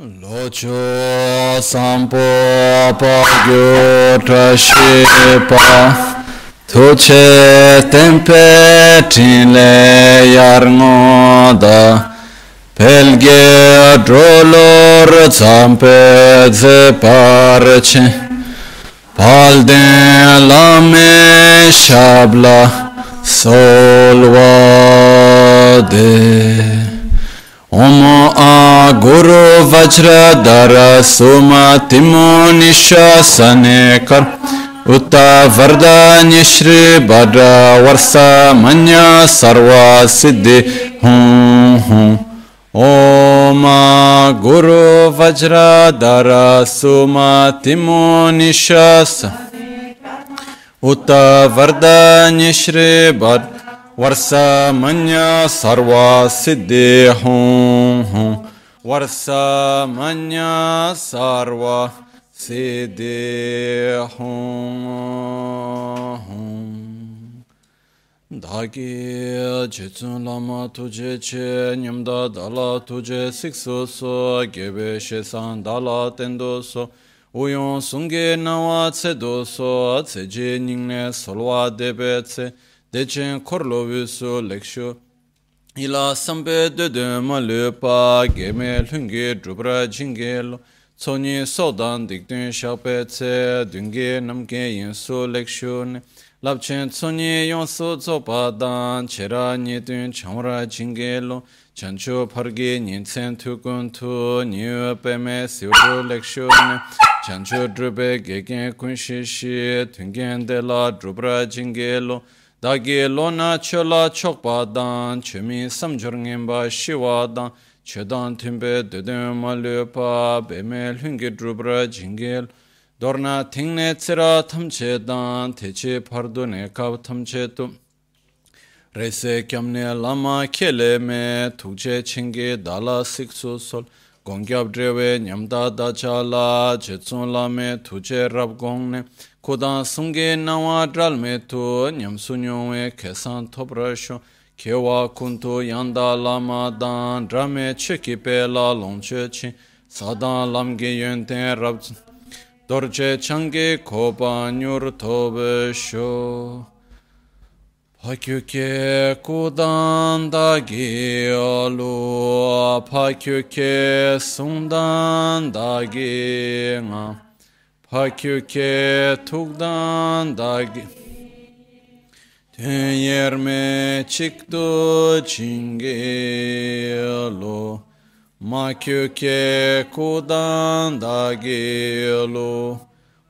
Locho sampo pa gyo trashi pa Tuche tempe tinle yarngo da Pelge drolor zampe ze parche Palden lame shabla solwa ओम आ गुरु वज्र धर सुम तिमो निशासने कर उत वरदान्य श्री भद्र वर्ष मन्य सर्व सिद्धि हूँ हूँ ओम गुरु वज्र धर सुम तिमो निशास उत वरदान्य श्री भद्र वर्षा मन्य सर्वा सिद्धि हूँ हूँ वर्षा मन्य सर्वा सिद्धि हूँ हूँ धागे जिचुन लामा तुझे छे न्यमदा दाला तुझे सिक्सो सो गेबे शेसान दाला तेंदो सो उयों सुंगे नवा tse do so tse je ningne solwa debe tse Dechen korlovi su lekshu ila sampe dede ma lupa geme lungi drupra jingi lo tsoni sodan dikdun shakpe tse dungi namge yinsu lekshu ne labchen tsoni yonsu tsopa dan chera nidun chamra jingi lo chanchu pargi nintsen tukun tu niyo peme sivu lekshu ne chanchu drupe gegen kunshi shi tungen de la drupra jingi lo dāgi lōna chōla chokpa dāng, chūmi samchur ngimbā shiwā dāng, chēdāng tīmbē dēdēng mā lūpa, bēmē lhūngi drūbra jīngil, dōrna tīngne tsirā tamchē dāng, tēchī pārdu nē kāp tamchē tu. Rēsē kiamne lāma kēlē mē, tūkchē chīngi dāla siksu sol, gōngyab drēwē nyamdā dāchā lā, chētsū lā mē tūchē rab gōng nē, kodan sumge nawa dral me to nyam sunyong we kesan topra sho. Kewa kunto yanda lama dan drame cheki pe la longche chi. Sadan lamge yönten rab dorje change kopa nyur tobe sho. Pakyuke kudan da giyalu, pakyuke sundan da giyalu. Haküke tukdan da Tüyer me çıktı çingelo Maküke kudan da gelo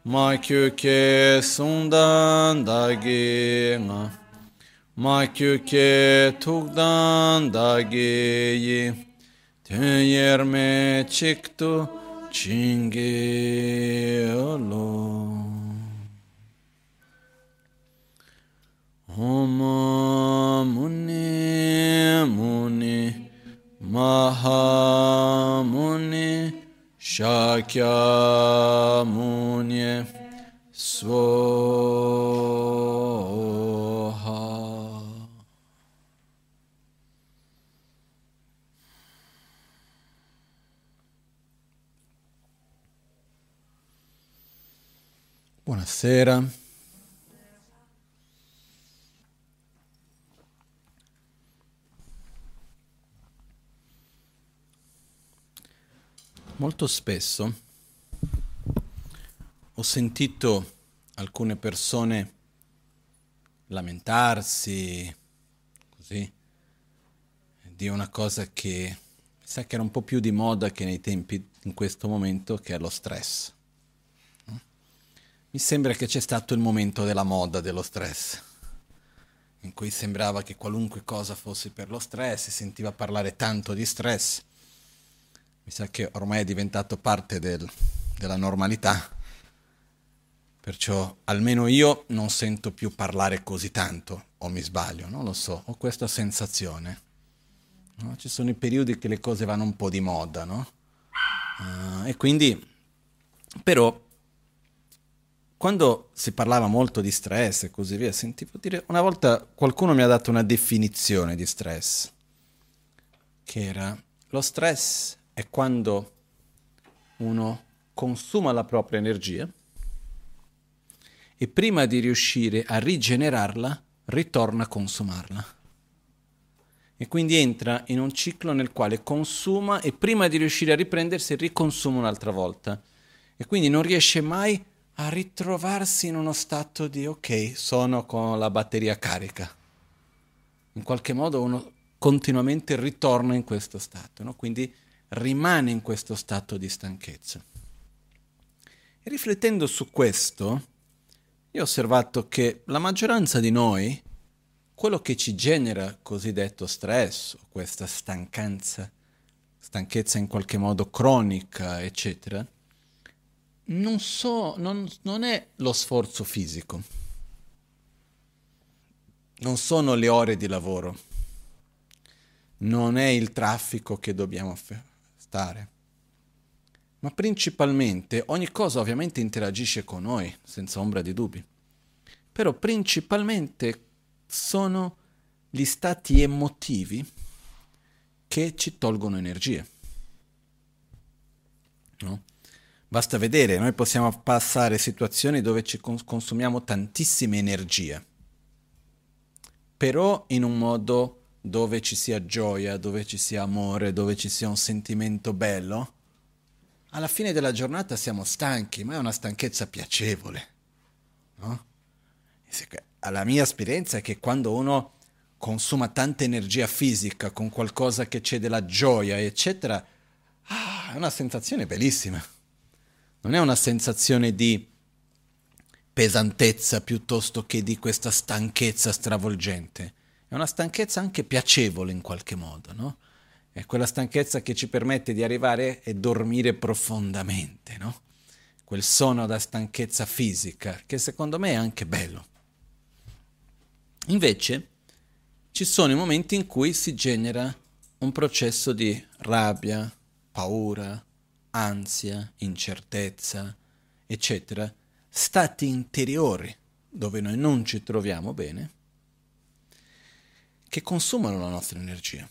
Maküke sundan da gena Maküke tukdan da geyi Tüyer me çıktı çingelo Homa muni muni maha muni shakya muni svoha Buonasera. Molto spesso ho sentito alcune persone lamentarsi così di una cosa che mi sa che era un po' più di moda che nei tempi in questo momento che è lo stress. Mi sembra che c'è stato il momento della moda dello stress, in cui sembrava che qualunque cosa fosse per lo stress, si sentiva parlare tanto di stress. Mi sa che ormai è diventato parte del, della normalità, perciò almeno io non sento più parlare così tanto, o mi sbaglio, non lo so, ho questa sensazione. No? Ci sono i periodi che le cose vanno un po' di moda, no? Uh, e quindi, però, quando si parlava molto di stress e così via, sentivo dire, una volta qualcuno mi ha dato una definizione di stress, che era lo stress è quando uno consuma la propria energia e prima di riuscire a rigenerarla ritorna a consumarla. E quindi entra in un ciclo nel quale consuma e prima di riuscire a riprendersi riconsuma un'altra volta. E quindi non riesce mai a ritrovarsi in uno stato di ok, sono con la batteria carica. In qualche modo uno continuamente ritorna in questo stato, no? quindi rimane in questo stato di stanchezza. E riflettendo su questo, io ho osservato che la maggioranza di noi, quello che ci genera cosiddetto stress, questa stancanza, stanchezza in qualche modo cronica, eccetera, non, so, non, non è lo sforzo fisico, non sono le ore di lavoro, non è il traffico che dobbiamo stare ma principalmente ogni cosa ovviamente interagisce con noi, senza ombra di dubbi. Però principalmente sono gli stati emotivi che ci tolgono energie. No? Basta vedere, noi possiamo passare situazioni dove ci consumiamo tantissime energie, però in un modo dove ci sia gioia, dove ci sia amore, dove ci sia un sentimento bello, alla fine della giornata siamo stanchi, ma è una stanchezza piacevole. No? La mia esperienza è che quando uno consuma tanta energia fisica con qualcosa che c'è della gioia, eccetera, ah, è una sensazione bellissima. Non è una sensazione di pesantezza piuttosto che di questa stanchezza stravolgente. È una stanchezza anche piacevole in qualche modo, no? È quella stanchezza che ci permette di arrivare e dormire profondamente, no? Quel sonno da stanchezza fisica, che secondo me è anche bello. Invece, ci sono i momenti in cui si genera un processo di rabbia, paura, ansia, incertezza, eccetera, stati interiori dove noi non ci troviamo bene, che consumano la nostra energia.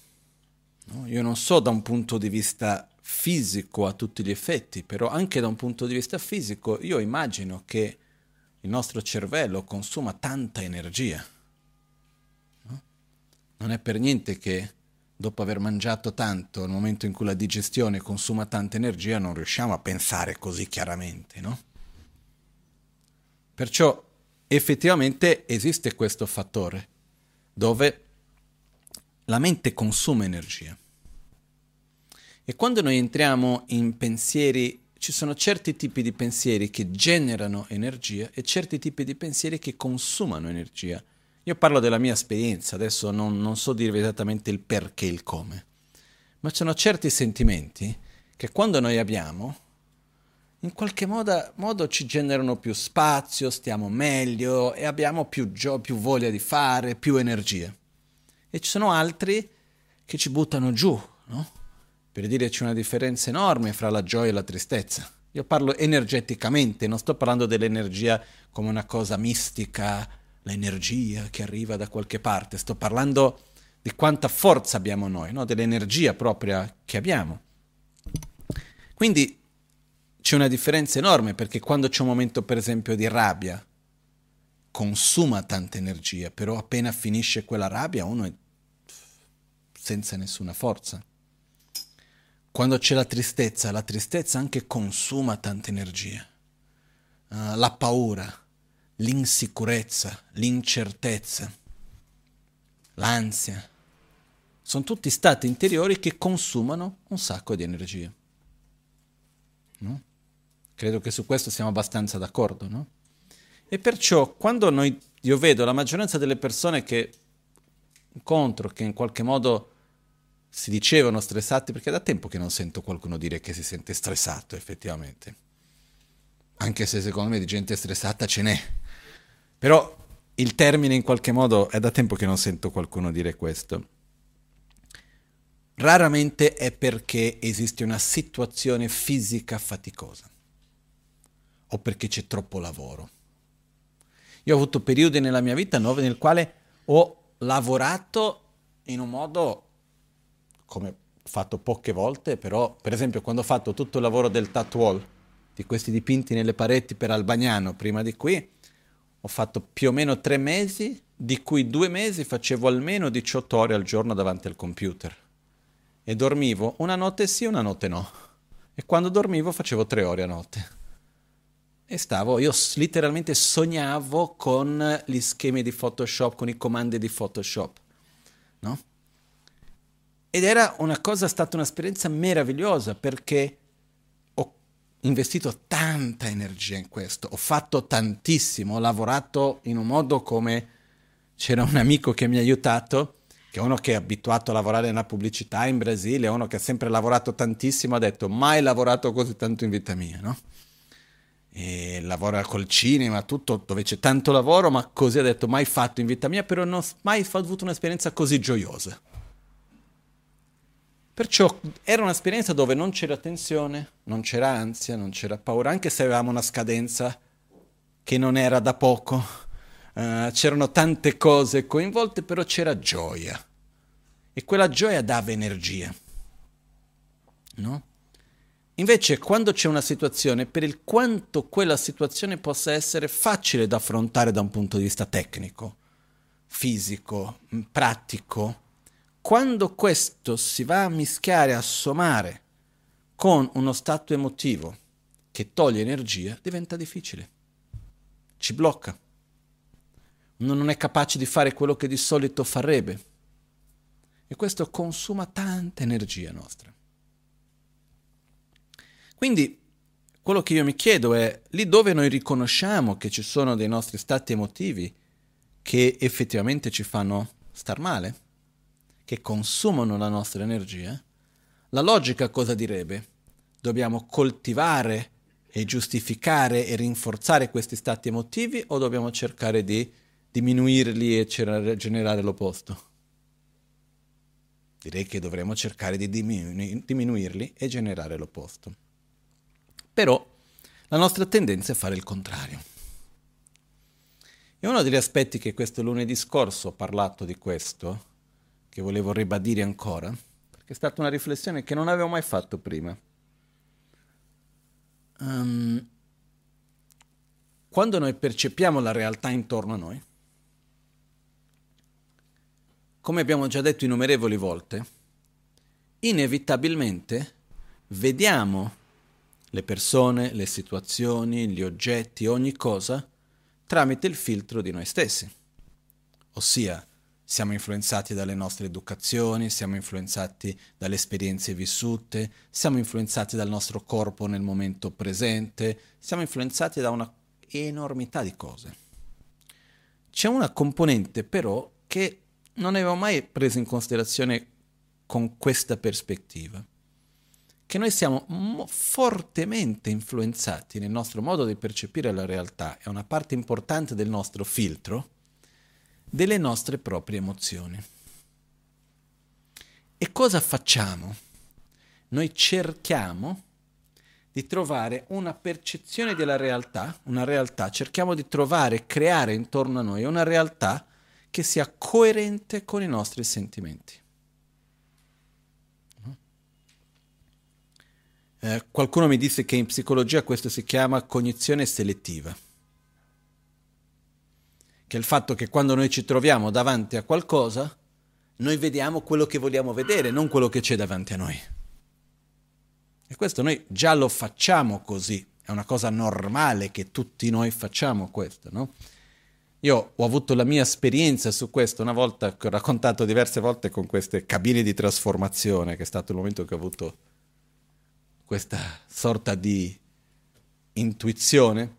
No? Io non so da un punto di vista fisico a tutti gli effetti, però anche da un punto di vista fisico io immagino che il nostro cervello consuma tanta energia. No? Non è per niente che dopo aver mangiato tanto, nel momento in cui la digestione consuma tanta energia, non riusciamo a pensare così chiaramente, no? Perciò effettivamente esiste questo fattore dove la mente consuma energia. E quando noi entriamo in pensieri, ci sono certi tipi di pensieri che generano energia e certi tipi di pensieri che consumano energia. Io parlo della mia esperienza, adesso non, non so dirvi esattamente il perché e il come, ma ci sono certi sentimenti che quando noi abbiamo, in qualche modo, modo, ci generano più spazio, stiamo meglio e abbiamo più, gio- più voglia di fare, più energia e ci sono altri che ci buttano giù, no? Per dire c'è una differenza enorme fra la gioia e la tristezza. Io parlo energeticamente, non sto parlando dell'energia come una cosa mistica, l'energia che arriva da qualche parte, sto parlando di quanta forza abbiamo noi, no? dell'energia propria che abbiamo. Quindi c'è una differenza enorme perché quando c'è un momento per esempio di rabbia, consuma tanta energia, però appena finisce quella rabbia uno è senza nessuna forza. Quando c'è la tristezza, la tristezza anche consuma tanta energia. Uh, la paura, l'insicurezza, l'incertezza, l'ansia, sono tutti stati interiori che consumano un sacco di energia. No? Credo che su questo siamo abbastanza d'accordo, no? E perciò quando noi, io vedo la maggioranza delle persone che incontro, che in qualche modo si dicevano stressati, perché da tempo che non sento qualcuno dire che si sente stressato effettivamente. Anche se secondo me di gente stressata ce n'è. Però il termine in qualche modo è da tempo che non sento qualcuno dire questo. Raramente è perché esiste una situazione fisica faticosa o perché c'è troppo lavoro io ho avuto periodi nella mia vita no, nel quale ho lavorato in un modo come fatto poche volte, però per esempio quando ho fatto tutto il lavoro del tattoo di questi dipinti nelle pareti per Albagnano prima di qui, ho fatto più o meno tre mesi, di cui due mesi facevo almeno 18 ore al giorno davanti al computer. E dormivo una notte sì, una notte no. E quando dormivo facevo tre ore a notte. E stavo, io letteralmente sognavo con gli schemi di Photoshop, con i comandi di Photoshop, no? Ed era una cosa, è stata un'esperienza meravigliosa perché investito tanta energia in questo, ho fatto tantissimo, ho lavorato in un modo come c'era un amico che mi ha aiutato, che è uno che è abituato a lavorare nella pubblicità in Brasile, uno che ha sempre lavorato tantissimo, ha detto mai lavorato così tanto in vita mia, no? E lavora col cinema, tutto dove c'è tanto lavoro, ma così ha detto mai fatto in vita mia, però non ho mai avuto un'esperienza così gioiosa. Perciò era un'esperienza dove non c'era tensione, non c'era ansia, non c'era paura, anche se avevamo una scadenza che non era da poco. Uh, c'erano tante cose coinvolte, però c'era gioia. E quella gioia dava energia. No? Invece, quando c'è una situazione, per il quanto quella situazione possa essere facile da affrontare da un punto di vista tecnico, fisico, pratico, quando questo si va a mischiare, a sommare con uno stato emotivo che toglie energia, diventa difficile. Ci blocca. Uno non è capace di fare quello che di solito farebbe. E questo consuma tanta energia nostra. Quindi quello che io mi chiedo è, lì dove noi riconosciamo che ci sono dei nostri stati emotivi che effettivamente ci fanno star male, che consumano la nostra energia, la logica cosa direbbe? Dobbiamo coltivare e giustificare e rinforzare questi stati emotivi o dobbiamo cercare di diminuirli e generare l'opposto? Direi che dovremmo cercare di diminu- diminuirli e generare l'opposto. Però la nostra tendenza è fare il contrario. E uno degli aspetti che questo lunedì scorso ho parlato di questo che volevo ribadire ancora, perché è stata una riflessione che non avevo mai fatto prima. Um, quando noi percepiamo la realtà intorno a noi, come abbiamo già detto innumerevoli volte, inevitabilmente vediamo le persone, le situazioni, gli oggetti, ogni cosa tramite il filtro di noi stessi. Ossia, siamo influenzati dalle nostre educazioni, siamo influenzati dalle esperienze vissute, siamo influenzati dal nostro corpo nel momento presente, siamo influenzati da una enormità di cose. C'è una componente però che non avevo mai preso in considerazione con questa prospettiva, che noi siamo mo- fortemente influenzati nel nostro modo di percepire la realtà, è una parte importante del nostro filtro, delle nostre proprie emozioni. E cosa facciamo? Noi cerchiamo di trovare una percezione della realtà, una realtà, cerchiamo di trovare, creare intorno a noi una realtà che sia coerente con i nostri sentimenti. Eh, qualcuno mi disse che in psicologia questo si chiama cognizione selettiva che è il fatto che quando noi ci troviamo davanti a qualcosa, noi vediamo quello che vogliamo vedere, non quello che c'è davanti a noi. E questo noi già lo facciamo così, è una cosa normale che tutti noi facciamo questo, no? Io ho avuto la mia esperienza su questo una volta ho raccontato diverse volte con queste cabine di trasformazione, che è stato il momento che ho avuto questa sorta di intuizione,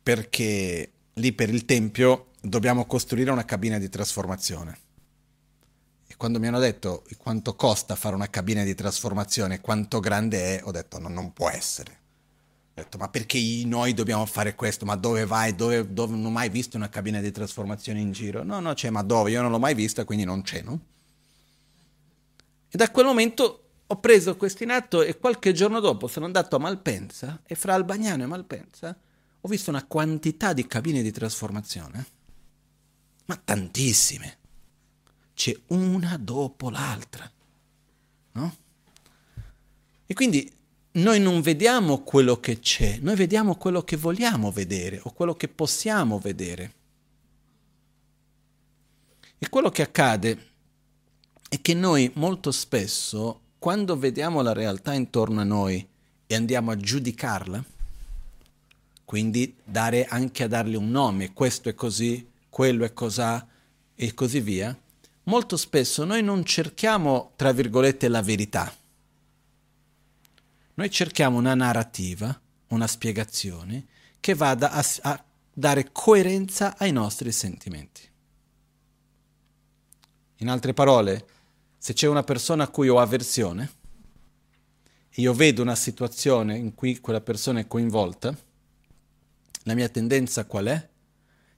perché lì per il tempio dobbiamo costruire una cabina di trasformazione. E quando mi hanno detto quanto costa fare una cabina di trasformazione, quanto grande è, ho detto no, non può essere. Ho detto ma perché noi dobbiamo fare questo? Ma dove vai? Dove, dove non ho mai visto una cabina di trasformazione in giro? No, no, c'è, ma dove? Io non l'ho mai vista, quindi non c'è, no? E da quel momento ho preso questo in atto e qualche giorno dopo sono andato a Malpensa e fra Albagnano e Malpensa ho visto una quantità di cabine di trasformazione, ma tantissime. C'è una dopo l'altra. No? E quindi noi non vediamo quello che c'è, noi vediamo quello che vogliamo vedere o quello che possiamo vedere. E quello che accade è che noi molto spesso, quando vediamo la realtà intorno a noi e andiamo a giudicarla, quindi dare anche a darle un nome, questo è così, quello è cos'ha e così via, molto spesso noi non cerchiamo, tra virgolette, la verità noi cerchiamo una narrativa, una spiegazione che vada a, a dare coerenza ai nostri sentimenti. In altre parole, se c'è una persona a cui ho avversione io vedo una situazione in cui quella persona è coinvolta, la mia tendenza qual è?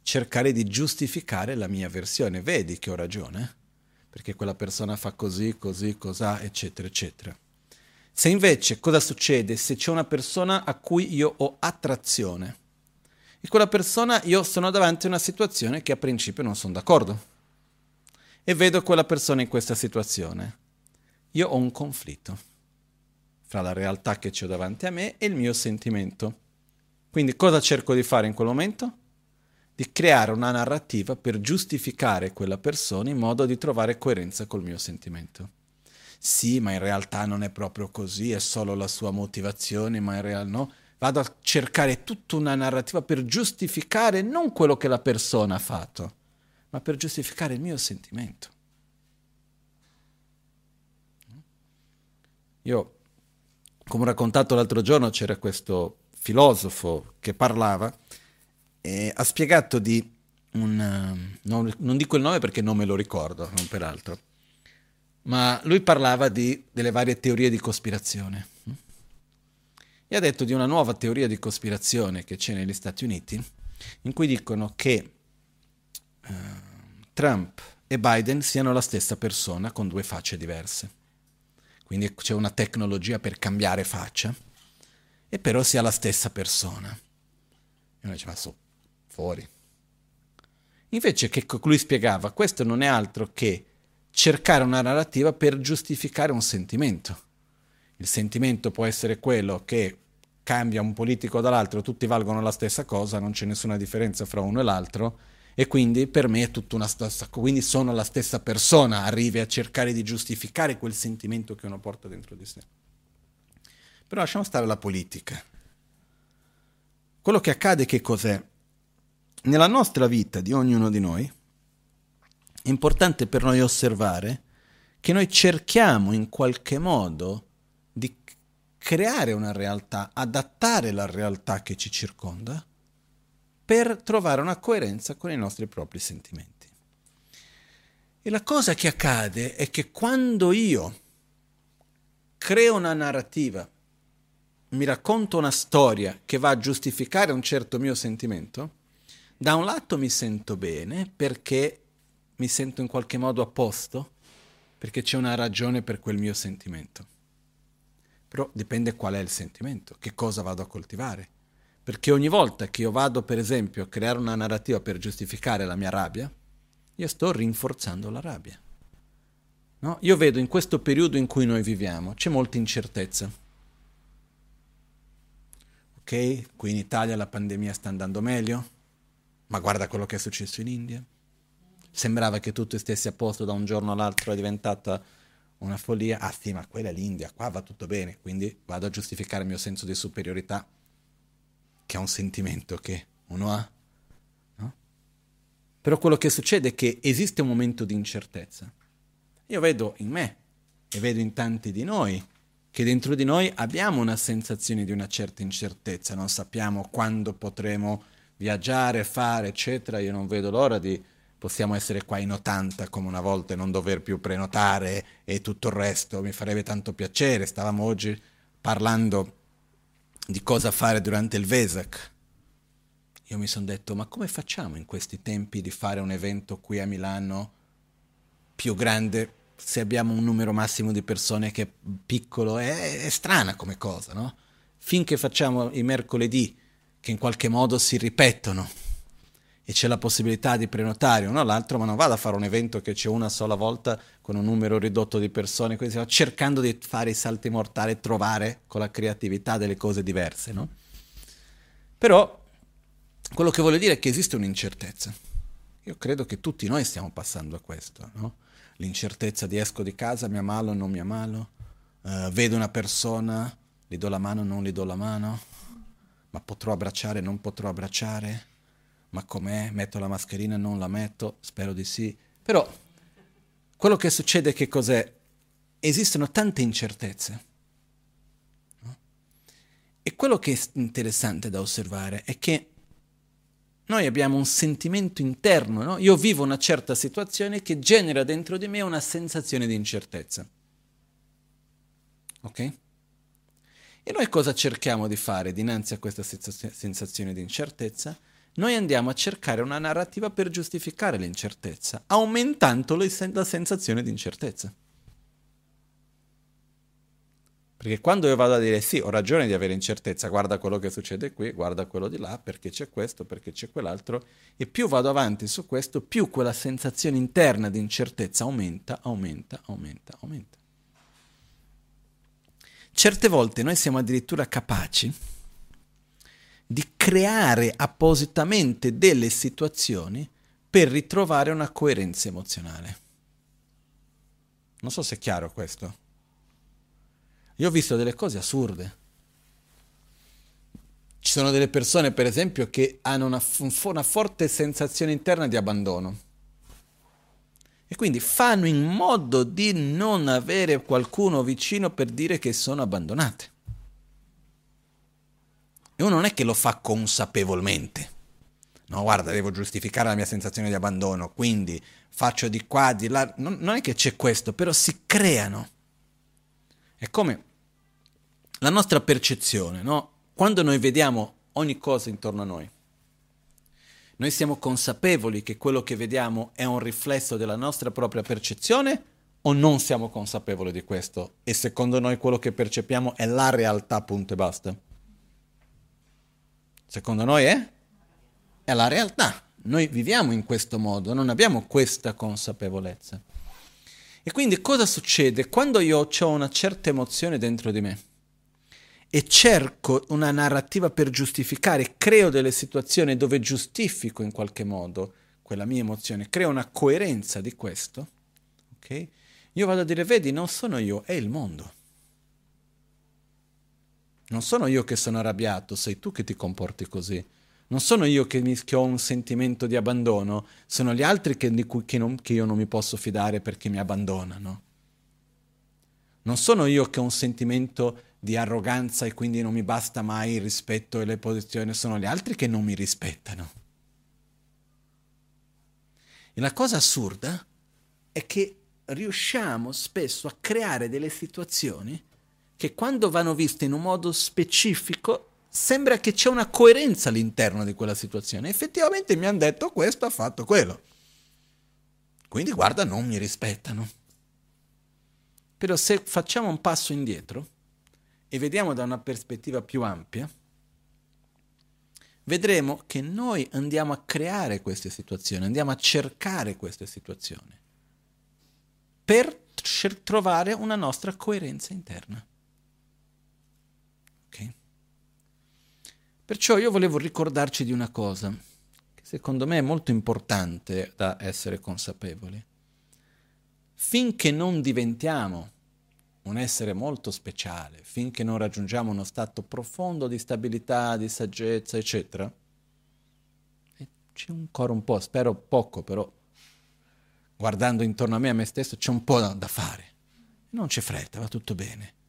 Cercare di giustificare la mia avversione. Vedi che ho ragione, perché quella persona fa così, così, cos'ha, eccetera, eccetera. Se invece cosa succede? Se c'è una persona a cui io ho attrazione e quella persona io sono davanti a una situazione che a principio non sono d'accordo e vedo quella persona in questa situazione, io ho un conflitto fra la realtà che ho davanti a me e il mio sentimento. Quindi cosa cerco di fare in quel momento? Di creare una narrativa per giustificare quella persona in modo di trovare coerenza col mio sentimento sì, ma in realtà non è proprio così, è solo la sua motivazione, ma in realtà no. Vado a cercare tutta una narrativa per giustificare non quello che la persona ha fatto, ma per giustificare il mio sentimento. Io, come ho raccontato l'altro giorno, c'era questo filosofo che parlava e ha spiegato di un... Non, non dico il nome perché non me lo ricordo, non peraltro ma lui parlava di, delle varie teorie di cospirazione. E ha detto di una nuova teoria di cospirazione che c'è negli Stati Uniti, in cui dicono che uh, Trump e Biden siano la stessa persona con due facce diverse. Quindi c'è una tecnologia per cambiare faccia, e però sia la stessa persona. E uno dice, ma su, fuori. Invece che lui spiegava, questo non è altro che cercare una narrativa per giustificare un sentimento. Il sentimento può essere quello che cambia un politico dall'altro, tutti valgono la stessa cosa, non c'è nessuna differenza fra uno e l'altro, e quindi per me è tutta una stessa cosa, quindi sono la stessa persona, arrivi a cercare di giustificare quel sentimento che uno porta dentro di sé. Però lasciamo stare la politica. Quello che accade che cos'è? Nella nostra vita di ognuno di noi, è importante per noi osservare che noi cerchiamo in qualche modo di creare una realtà, adattare la realtà che ci circonda per trovare una coerenza con i nostri propri sentimenti. E la cosa che accade è che quando io creo una narrativa, mi racconto una storia che va a giustificare un certo mio sentimento, da un lato mi sento bene perché mi sento in qualche modo a posto perché c'è una ragione per quel mio sentimento. Però dipende qual è il sentimento, che cosa vado a coltivare. Perché ogni volta che io vado, per esempio, a creare una narrativa per giustificare la mia rabbia, io sto rinforzando la rabbia. No? Io vedo in questo periodo in cui noi viviamo, c'è molta incertezza. Ok, qui in Italia la pandemia sta andando meglio, ma guarda quello che è successo in India sembrava che tutto stesse a posto da un giorno all'altro, è diventata una follia. Ah sì, ma quella è l'India, qua va tutto bene, quindi vado a giustificare il mio senso di superiorità, che è un sentimento che uno ha. No? Però quello che succede è che esiste un momento di incertezza. Io vedo in me e vedo in tanti di noi che dentro di noi abbiamo una sensazione di una certa incertezza, non sappiamo quando potremo viaggiare, fare, eccetera. Io non vedo l'ora di possiamo essere qua in 80 come una volta e non dover più prenotare e tutto il resto, mi farebbe tanto piacere. Stavamo oggi parlando di cosa fare durante il Vesak. Io mi sono detto, ma come facciamo in questi tempi di fare un evento qui a Milano più grande se abbiamo un numero massimo di persone che è piccolo? È, è strana come cosa, no? Finché facciamo i mercoledì che in qualche modo si ripetono e c'è la possibilità di prenotare uno all'altro, ma non vado a fare un evento che c'è una sola volta con un numero ridotto di persone, così, cercando di fare i salti mortali, trovare con la creatività delle cose diverse, no? Però quello che voglio dire è che esiste un'incertezza. Io credo che tutti noi stiamo passando a questo, no? L'incertezza di esco di casa, mi ammalo non mi ammalo, uh, vedo una persona, gli do la mano o non gli do la mano, ma potrò abbracciare o non potrò abbracciare ma com'è? Metto la mascherina, non la metto? Spero di sì. Però quello che succede che cos'è? Esistono tante incertezze. No? E quello che è interessante da osservare è che noi abbiamo un sentimento interno, no? Io vivo una certa situazione che genera dentro di me una sensazione di incertezza. Ok? E noi cosa cerchiamo di fare dinanzi a questa sensazione di incertezza? noi andiamo a cercare una narrativa per giustificare l'incertezza, aumentando la sensazione di incertezza. Perché quando io vado a dire sì, ho ragione di avere incertezza, guarda quello che succede qui, guarda quello di là, perché c'è questo, perché c'è quell'altro, e più vado avanti su questo, più quella sensazione interna di incertezza aumenta, aumenta, aumenta, aumenta. Certe volte noi siamo addirittura capaci di creare appositamente delle situazioni per ritrovare una coerenza emozionale. Non so se è chiaro questo. Io ho visto delle cose assurde. Ci sono delle persone, per esempio, che hanno una, una forte sensazione interna di abbandono. E quindi fanno in modo di non avere qualcuno vicino per dire che sono abbandonate. E uno non è che lo fa consapevolmente. No, guarda, devo giustificare la mia sensazione di abbandono, quindi faccio di qua, di là. Non, non è che c'è questo, però si creano. È come la nostra percezione, no? Quando noi vediamo ogni cosa intorno a noi, noi siamo consapevoli che quello che vediamo è un riflesso della nostra propria percezione o non siamo consapevoli di questo e secondo noi quello che percepiamo è la realtà, punto e basta? Secondo noi è? È la realtà. Noi viviamo in questo modo, non abbiamo questa consapevolezza. E quindi cosa succede? Quando io ho una certa emozione dentro di me e cerco una narrativa per giustificare, creo delle situazioni dove giustifico in qualche modo quella mia emozione, creo una coerenza di questo, ok? Io vado a dire, vedi, non sono io, è il mondo. Non sono io che sono arrabbiato, sei tu che ti comporti così. Non sono io che, mi, che ho un sentimento di abbandono, sono gli altri che, di cui, che, non, che io non mi posso fidare perché mi abbandonano. Non sono io che ho un sentimento di arroganza e quindi non mi basta mai il rispetto e le posizioni, sono gli altri che non mi rispettano. E la cosa assurda è che riusciamo spesso a creare delle situazioni che quando vanno viste in un modo specifico sembra che c'è una coerenza all'interno di quella situazione. Effettivamente mi hanno detto questo, ha fatto quello. Quindi guarda, non mi rispettano. Però se facciamo un passo indietro e vediamo da una prospettiva più ampia, vedremo che noi andiamo a creare queste situazioni, andiamo a cercare queste situazioni per trovare una nostra coerenza interna. Perciò io volevo ricordarci di una cosa, che secondo me è molto importante da essere consapevoli. Finché non diventiamo un essere molto speciale, finché non raggiungiamo uno stato profondo di stabilità, di saggezza, eccetera, c'è ancora un po', spero poco, però guardando intorno a me a me stesso c'è un po' da fare. Non c'è fretta, va tutto bene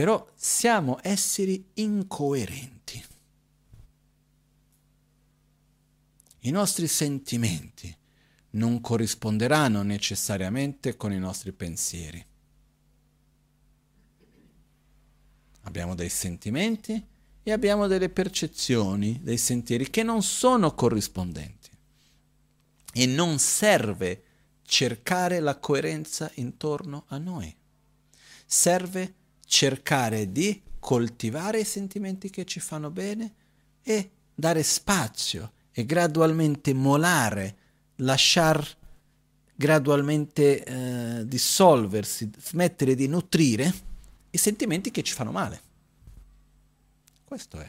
però siamo esseri incoerenti. I nostri sentimenti non corrisponderanno necessariamente con i nostri pensieri. Abbiamo dei sentimenti e abbiamo delle percezioni, dei sentieri che non sono corrispondenti. E non serve cercare la coerenza intorno a noi. Serve cercare di coltivare i sentimenti che ci fanno bene e dare spazio e gradualmente molare, lasciar gradualmente eh, dissolversi, smettere di nutrire i sentimenti che ci fanno male. Questo è.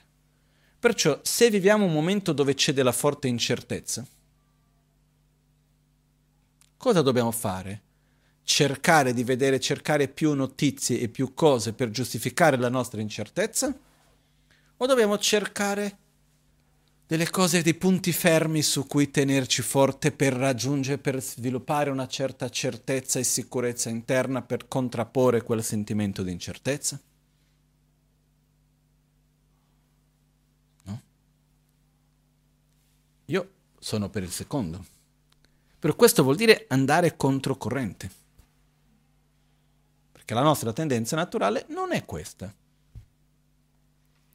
Perciò se viviamo un momento dove c'è della forte incertezza, cosa dobbiamo fare? Cercare di vedere, cercare più notizie e più cose per giustificare la nostra incertezza? O dobbiamo cercare delle cose, dei punti fermi su cui tenerci forte per raggiungere, per sviluppare una certa certezza e sicurezza interna per contrapporre quel sentimento di incertezza? No? Io sono per il secondo. Però questo vuol dire andare controcorrente. Perché la nostra tendenza naturale non è questa.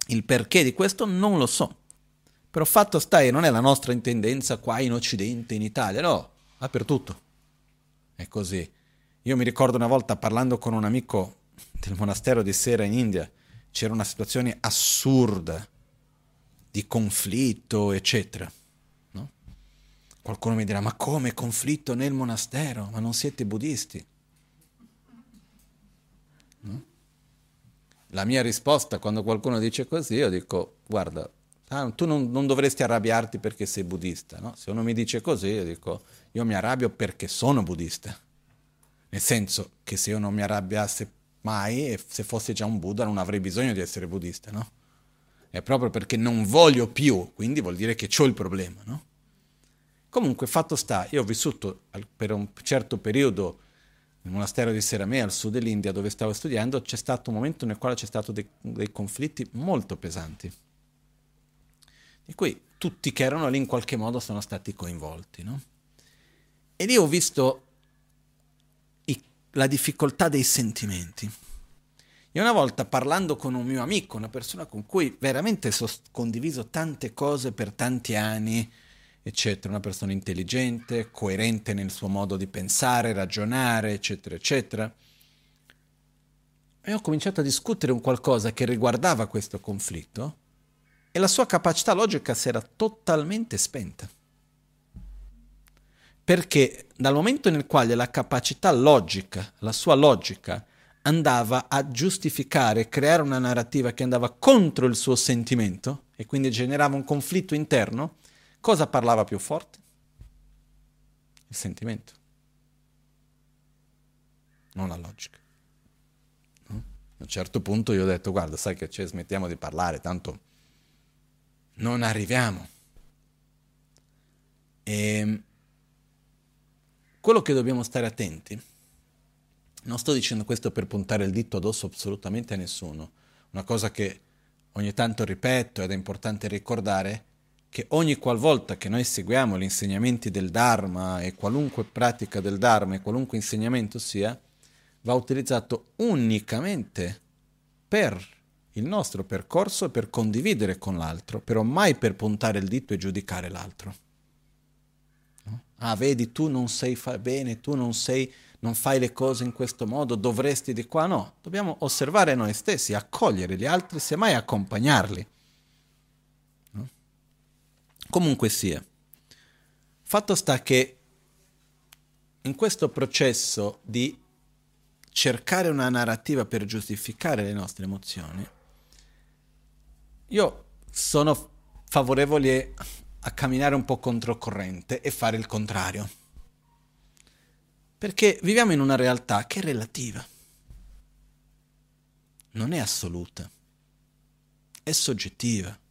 Il perché di questo non lo so. Però fatto sta e non è la nostra intendenza qua in Occidente, in Italia, no, dappertutto. È così. Io mi ricordo una volta parlando con un amico del monastero di Sera in India, c'era una situazione assurda di conflitto, eccetera. No? Qualcuno mi dirà, ma come conflitto nel monastero? Ma non siete buddisti? La mia risposta quando qualcuno dice così, io dico, guarda, Ah, tu non, non, dovresti arrabbiarti perché sei buddista, no? Se uno mi dice così, io dico, io mi arrabbio perché sono buddista. Nel senso che se io non mi arrabbiasse mai, e se fossi già un Buddha, non avrei bisogno di essere buddista, no? È proprio perché non voglio più, quindi vuol dire che ho il problema, no? Comunque, fatto sta, io ho vissuto per un certo periodo nel monastero di Seramé, al sud dell'India, dove stavo studiando, c'è stato un momento nel quale c'è stato dei, dei conflitti molto pesanti di cui tutti che erano lì in qualche modo sono stati coinvolti. No? E lì ho visto i, la difficoltà dei sentimenti. E una volta parlando con un mio amico, una persona con cui veramente ho condiviso tante cose per tanti anni, eccetera, una persona intelligente, coerente nel suo modo di pensare, ragionare, eccetera, eccetera, e ho cominciato a discutere un qualcosa che riguardava questo conflitto e la sua capacità logica si era totalmente spenta. Perché dal momento nel quale la capacità logica, la sua logica, andava a giustificare, creare una narrativa che andava contro il suo sentimento e quindi generava un conflitto interno, cosa parlava più forte? Il sentimento, non la logica. No? A un certo punto io ho detto, guarda, sai che c'è, smettiamo di parlare, tanto non arriviamo. E ehm, quello che dobbiamo stare attenti, non sto dicendo questo per puntare il dito addosso assolutamente a nessuno, una cosa che ogni tanto ripeto ed è importante ricordare, che ogni qualvolta che noi seguiamo gli insegnamenti del Dharma e qualunque pratica del Dharma e qualunque insegnamento sia, va utilizzato unicamente per il nostro percorso è per condividere con l'altro, però mai per puntare il dito e giudicare l'altro. Ah, vedi, tu non sei fa- bene, tu non sei, non fai le cose in questo modo, dovresti di qua. No, dobbiamo osservare noi stessi, accogliere gli altri, semmai accompagnarli. Comunque sia, fatto sta che in questo processo di cercare una narrativa per giustificare le nostre emozioni, io sono favorevole a camminare un po' controcorrente e fare il contrario. Perché viviamo in una realtà che è relativa, non è assoluta, è soggettiva.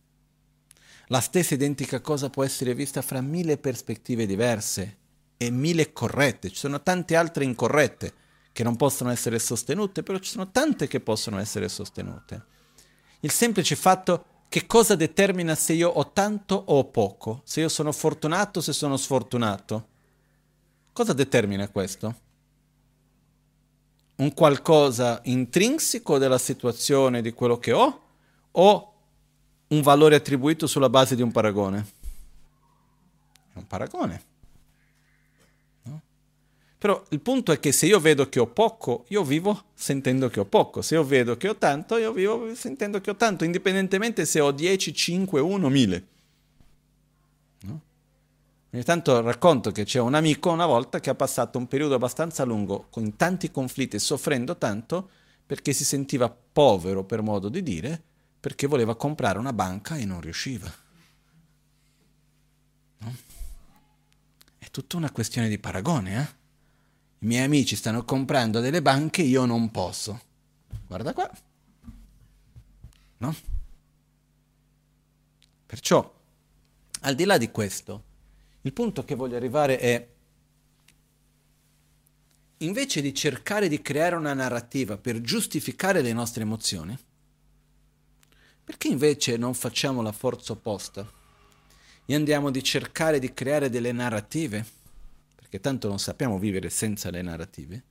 La stessa identica cosa può essere vista fra mille prospettive diverse e mille corrette. Ci sono tante altre incorrette che non possono essere sostenute, però ci sono tante che possono essere sostenute. Il semplice fatto che cosa determina se io ho tanto o ho poco, se io sono fortunato o se sono sfortunato. Cosa determina questo? Un qualcosa intrinseco della situazione di quello che ho o un valore attribuito sulla base di un paragone? È un paragone. Però il punto è che se io vedo che ho poco, io vivo sentendo che ho poco. Se io vedo che ho tanto, io vivo sentendo che ho tanto, indipendentemente se ho 10, 5, 1, 1000. No? Ogni tanto racconto che c'è un amico una volta che ha passato un periodo abbastanza lungo con tanti conflitti e soffrendo tanto perché si sentiva povero per modo di dire, perché voleva comprare una banca e non riusciva. No? È tutta una questione di paragone, eh? I miei amici stanno comprando delle banche, io non posso. Guarda qua. No? Perciò, al di là di questo, il punto che voglio arrivare è, invece di cercare di creare una narrativa per giustificare le nostre emozioni, perché invece non facciamo la forza opposta e andiamo di cercare di creare delle narrative, perché tanto non sappiamo vivere senza le narrative,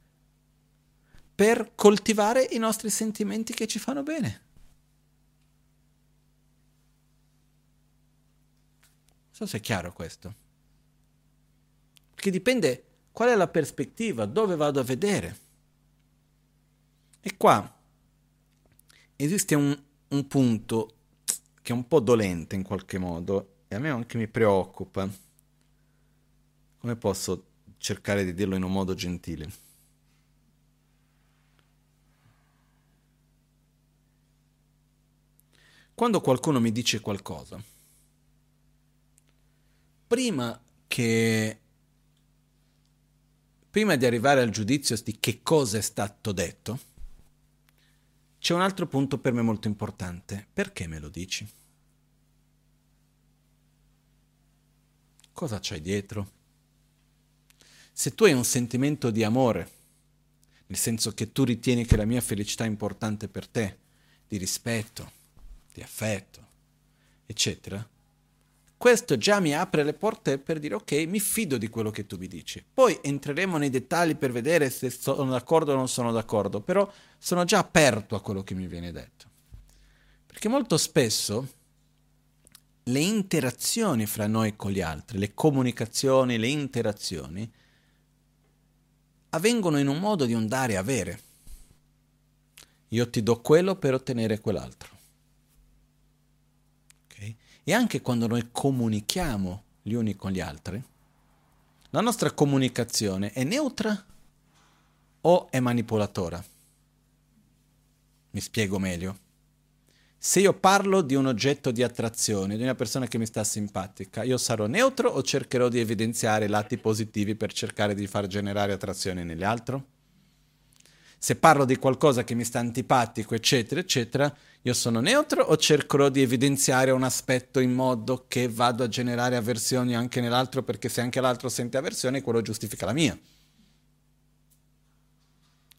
per coltivare i nostri sentimenti che ci fanno bene. Non so se è chiaro questo. Perché dipende qual è la prospettiva, dove vado a vedere. E qua esiste un, un punto che è un po' dolente in qualche modo e a me anche mi preoccupa. Come posso cercare di dirlo in un modo gentile? Quando qualcuno mi dice qualcosa, prima che prima di arrivare al giudizio di che cosa è stato detto, c'è un altro punto per me molto importante. Perché me lo dici? Cosa c'hai dietro? Se tu hai un sentimento di amore, nel senso che tu ritieni che la mia felicità è importante per te, di rispetto, di affetto, eccetera, questo già mi apre le porte per dire ok, mi fido di quello che tu mi dici. Poi entreremo nei dettagli per vedere se sono d'accordo o non sono d'accordo, però sono già aperto a quello che mi viene detto. Perché molto spesso le interazioni fra noi con gli altri, le comunicazioni, le interazioni, avvengono in un modo di un dare e avere. Io ti do quello per ottenere quell'altro. E anche quando noi comunichiamo gli uni con gli altri, la nostra comunicazione è neutra o è manipolatora? Mi spiego meglio. Se io parlo di un oggetto di attrazione, di una persona che mi sta simpatica, io sarò neutro o cercherò di evidenziare lati positivi per cercare di far generare attrazione negli altri? Se parlo di qualcosa che mi sta antipatico, eccetera, eccetera, io sono neutro o cercherò di evidenziare un aspetto in modo che vado a generare avversioni anche nell'altro perché se anche l'altro sente avversione quello giustifica la mia.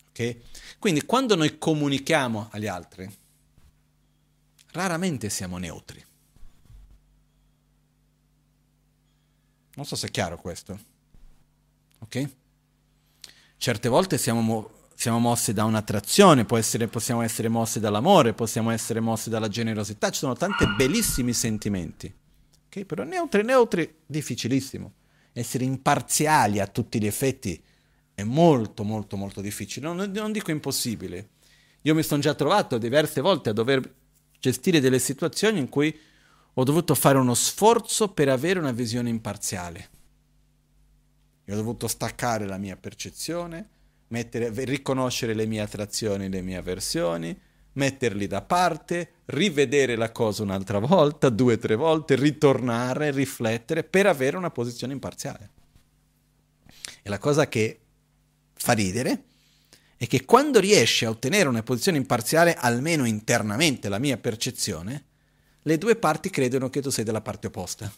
Ok? Quindi quando noi comunichiamo agli altri, raramente siamo neutri. Non so se è chiaro questo. Ok? Certe volte siamo siamo mossi da un'attrazione, essere, possiamo essere mossi dall'amore, possiamo essere mossi dalla generosità, ci sono tanti bellissimi sentimenti. Okay? Però neutri, neutri, difficilissimo. Essere imparziali a tutti gli effetti è molto, molto, molto difficile. Non, non dico impossibile. Io mi sono già trovato diverse volte a dover gestire delle situazioni in cui ho dovuto fare uno sforzo per avere una visione imparziale. Io ho dovuto staccare la mia percezione, mettere, riconoscere le mie attrazioni, le mie avversioni, metterli da parte, rivedere la cosa un'altra volta, due o tre volte, ritornare, riflettere per avere una posizione imparziale. E la cosa che fa ridere è che quando riesci a ottenere una posizione imparziale, almeno internamente la mia percezione, le due parti credono che tu sei della parte opposta.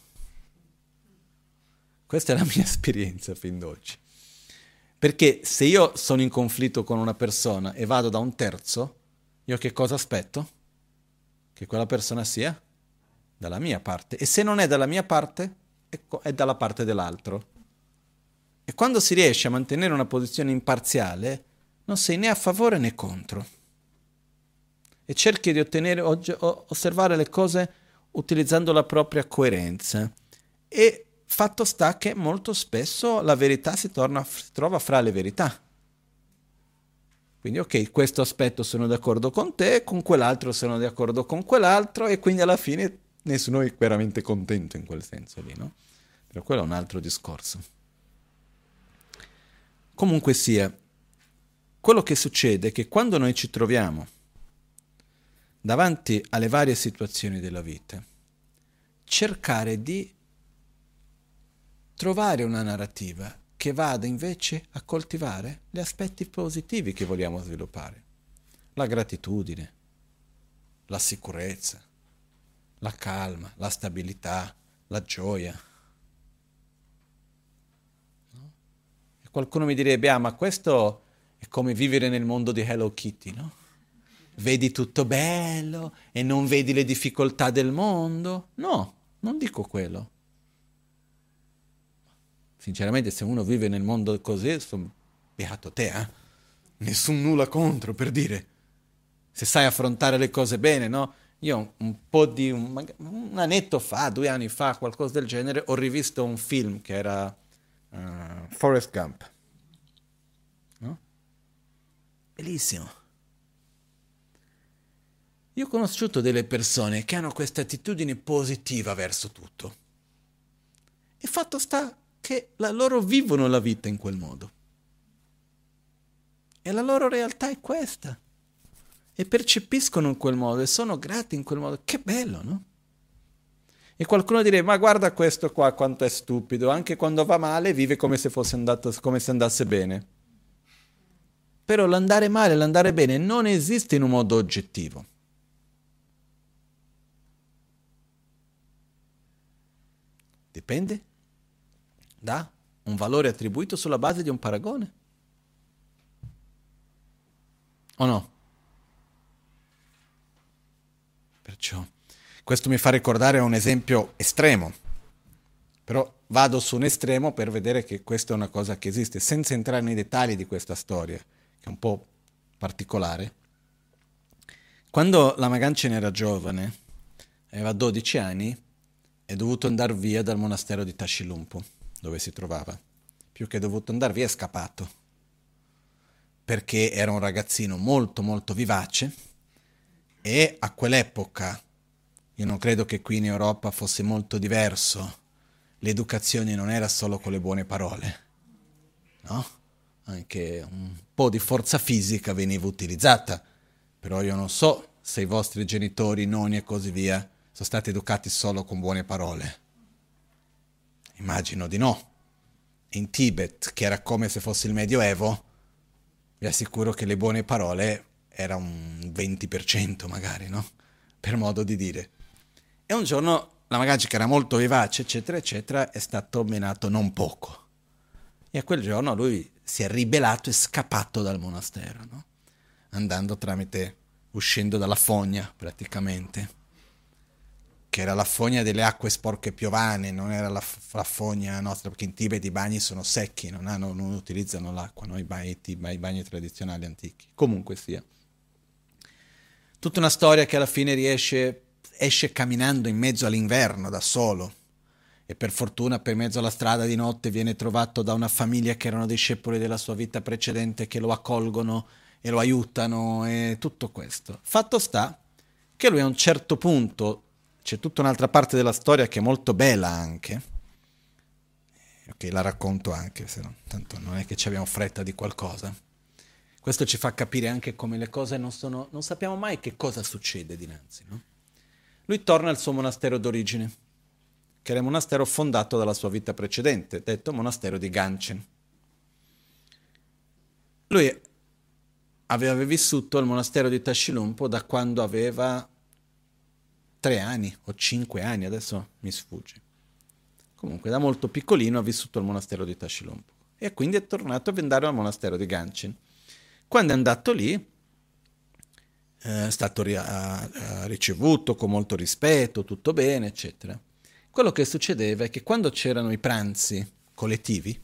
Questa è la mia esperienza fin d'oggi. Perché se io sono in conflitto con una persona e vado da un terzo, io che cosa aspetto? Che quella persona sia dalla mia parte. E se non è dalla mia parte, è dalla parte dell'altro. E quando si riesce a mantenere una posizione imparziale, non sei né a favore né contro. E cerchi di ottenere, osservare le cose utilizzando la propria coerenza. E Fatto sta che molto spesso la verità si, torna, si trova fra le verità. Quindi ok, questo aspetto sono d'accordo con te, con quell'altro sono d'accordo con quell'altro e quindi alla fine nessuno è veramente contento in quel senso lì, no? però quello è un altro discorso. Comunque sia, quello che succede è che quando noi ci troviamo davanti alle varie situazioni della vita, cercare di trovare una narrativa che vada invece a coltivare gli aspetti positivi che vogliamo sviluppare. La gratitudine, la sicurezza, la calma, la stabilità, la gioia. No? Qualcuno mi direbbe, ah ma questo è come vivere nel mondo di Hello Kitty, no? Vedi tutto bello e non vedi le difficoltà del mondo? No, non dico quello. Sinceramente, se uno vive nel mondo così, sono beato te, eh? Nessun nulla contro, per dire. Se sai affrontare le cose bene, no? Io un po' di... un, un annetto fa, due anni fa, qualcosa del genere, ho rivisto un film che era uh, Forrest Gump. No? Bellissimo. Io ho conosciuto delle persone che hanno questa attitudine positiva verso tutto. E fatto sta che la loro vivono la vita in quel modo. E la loro realtà è questa. E percepiscono in quel modo e sono grati in quel modo. Che bello, no? E qualcuno direbbe, ma guarda questo qua quanto è stupido, anche quando va male vive come se, fosse andato, come se andasse bene. Però l'andare male, l'andare bene non esiste in un modo oggettivo. Dipende da un valore attribuito sulla base di un paragone. O no? Perciò questo mi fa ricordare un esempio estremo, però vado su un estremo per vedere che questa è una cosa che esiste, senza entrare nei dettagli di questa storia, che è un po' particolare. Quando la Magancin era giovane, aveva 12 anni, è dovuto andare via dal monastero di Tashilumpo dove si trovava. Più che dovuto andare via è scappato, perché era un ragazzino molto molto vivace e a quell'epoca, io non credo che qui in Europa fosse molto diverso, l'educazione non era solo con le buone parole, no? Anche un po' di forza fisica veniva utilizzata, però io non so se i vostri genitori, nonni e così via sono stati educati solo con buone parole. Immagino di no. In Tibet, che era come se fosse il Medioevo, vi assicuro che le buone parole era un 20% magari, no? Per modo di dire. E un giorno la Magagica era molto vivace, eccetera, eccetera, è stato menato non poco. E a quel giorno lui si è ribellato e scappato dal monastero, no? Andando tramite, uscendo dalla fogna praticamente che era la fogna delle acque sporche piovane, non era la, la fogna nostra, perché in Tibet i bagni sono secchi, non, hanno, non utilizzano l'acqua, no? I, bagni, i bagni tradizionali antichi. Comunque sia. Tutta una storia che alla fine riesce, esce camminando in mezzo all'inverno da solo e per fortuna per mezzo alla strada di notte viene trovato da una famiglia che erano discepoli della sua vita precedente che lo accolgono e lo aiutano e tutto questo. Fatto sta che lui a un certo punto c'è tutta un'altra parte della storia che è molto bella anche. Ok, la racconto anche, se no, tanto non è che ci abbiamo fretta di qualcosa. Questo ci fa capire anche come le cose non sono, non sappiamo mai che cosa succede dinanzi. No? Lui torna al suo monastero d'origine, che era il monastero fondato dalla sua vita precedente, detto monastero di Ganchen. Lui aveva vissuto al monastero di Tashilumpo da quando aveva tre anni o cinque anni, adesso mi sfugge. Comunque da molto piccolino ha vissuto al monastero di Tashilompo e quindi è tornato a vendare al monastero di Gancin. Quando è andato lì eh, è stato ri- ricevuto con molto rispetto, tutto bene, eccetera. Quello che succedeva è che quando c'erano i pranzi collettivi,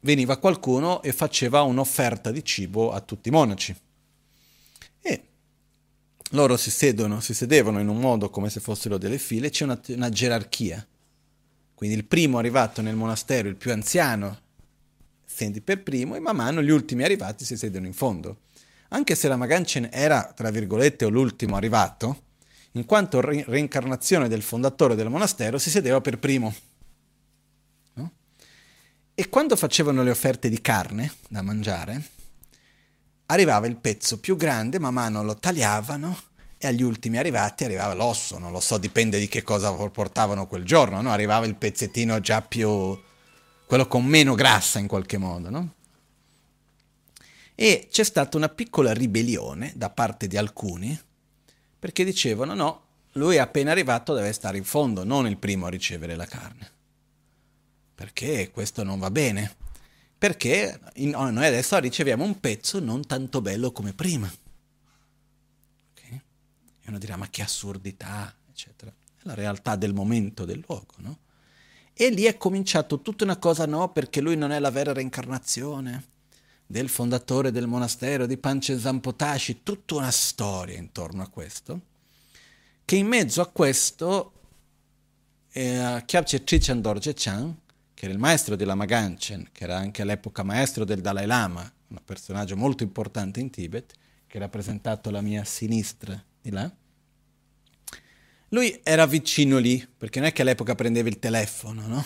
veniva qualcuno e faceva un'offerta di cibo a tutti i monaci loro si sedono, si sedevano in un modo come se fossero delle file, c'è una, una gerarchia. Quindi il primo arrivato nel monastero, il più anziano, senti per primo e man mano gli ultimi arrivati si sedono in fondo. Anche se la Maganchen era, tra virgolette, l'ultimo arrivato, in quanto re- reincarnazione del fondatore del monastero, si sedeva per primo. No? E quando facevano le offerte di carne da mangiare, arrivava il pezzo più grande, man mano lo tagliavano e agli ultimi arrivati arrivava l'osso, non lo so, dipende di che cosa portavano quel giorno, no? arrivava il pezzettino già più, quello con meno grassa in qualche modo, no? E c'è stata una piccola ribellione da parte di alcuni, perché dicevano no, lui è appena arrivato deve stare in fondo, non il primo a ricevere la carne. Perché questo non va bene? Perché noi adesso riceviamo un pezzo non tanto bello come prima. E uno dirà, ma che assurdità, eccetera. È la realtà del momento, del luogo, no? E lì è cominciato tutta una cosa, no, perché lui non è la vera reincarnazione del fondatore del monastero di Pancesampotashi, tutta una storia intorno a questo, che in mezzo a questo eh, Kyabche Trichan Dorje Chan, che era il maestro di Lama Ganchen, che era anche all'epoca maestro del Dalai Lama, un personaggio molto importante in Tibet, che ha rappresentato la mia sinistra di là. Lui era vicino lì, perché non è che all'epoca prendeva il telefono, no?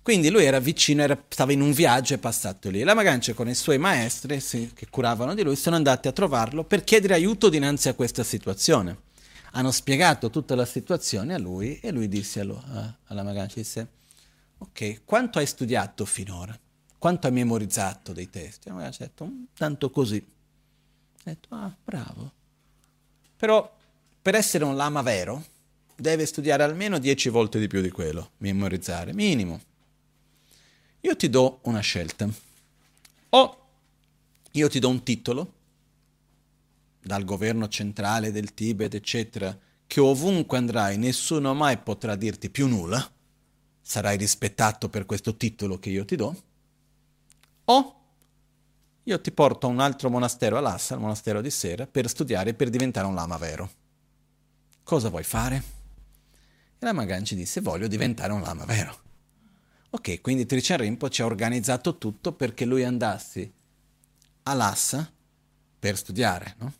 Quindi lui era vicino, era, stava in un viaggio e è passato lì. La Magancia con i suoi maestri sì, che curavano di lui sono andati a trovarlo per chiedere aiuto dinanzi a questa situazione. Hanno spiegato tutta la situazione a lui e lui disse alla, alla Magancia, disse, ok, quanto hai studiato finora? Quanto hai memorizzato dei testi? La Magancia ha detto, tanto così. Ha detto, ah, bravo. Però per essere un lama vero deve studiare almeno dieci volte di più di quello, memorizzare, minimo. Io ti do una scelta. O io ti do un titolo dal governo centrale del Tibet, eccetera, che ovunque andrai nessuno mai potrà dirti più nulla, sarai rispettato per questo titolo che io ti do, o io ti porto a un altro monastero a Lhasa, il monastero di Sera, per studiare e per diventare un lama vero. Cosa vuoi fare? E la Magan ci disse, voglio diventare un lama vero. Ok, quindi Trichan Rinpoche ha organizzato tutto perché lui andassi a Lhasa per studiare, no?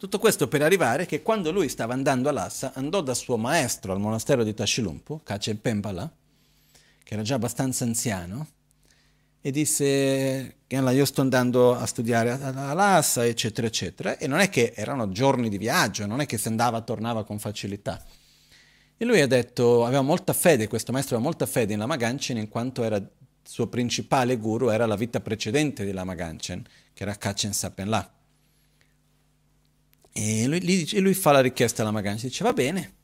Tutto questo per arrivare che quando lui stava andando a Lhasa, andò da suo maestro al monastero di Tashilumpo, Kachen Pempala, che era già abbastanza anziano, e disse io sto andando a studiare a Lhasa eccetera eccetera. E non è che erano giorni di viaggio non è che se andava tornava con facilità. E lui ha detto aveva molta fede questo maestro aveva molta fede in Lama Ganchen in quanto era il suo principale guru era la vita precedente di Lama Ganchen che era Kachen Sapenla e lui, e lui fa la richiesta a Lama Ganchen dice va bene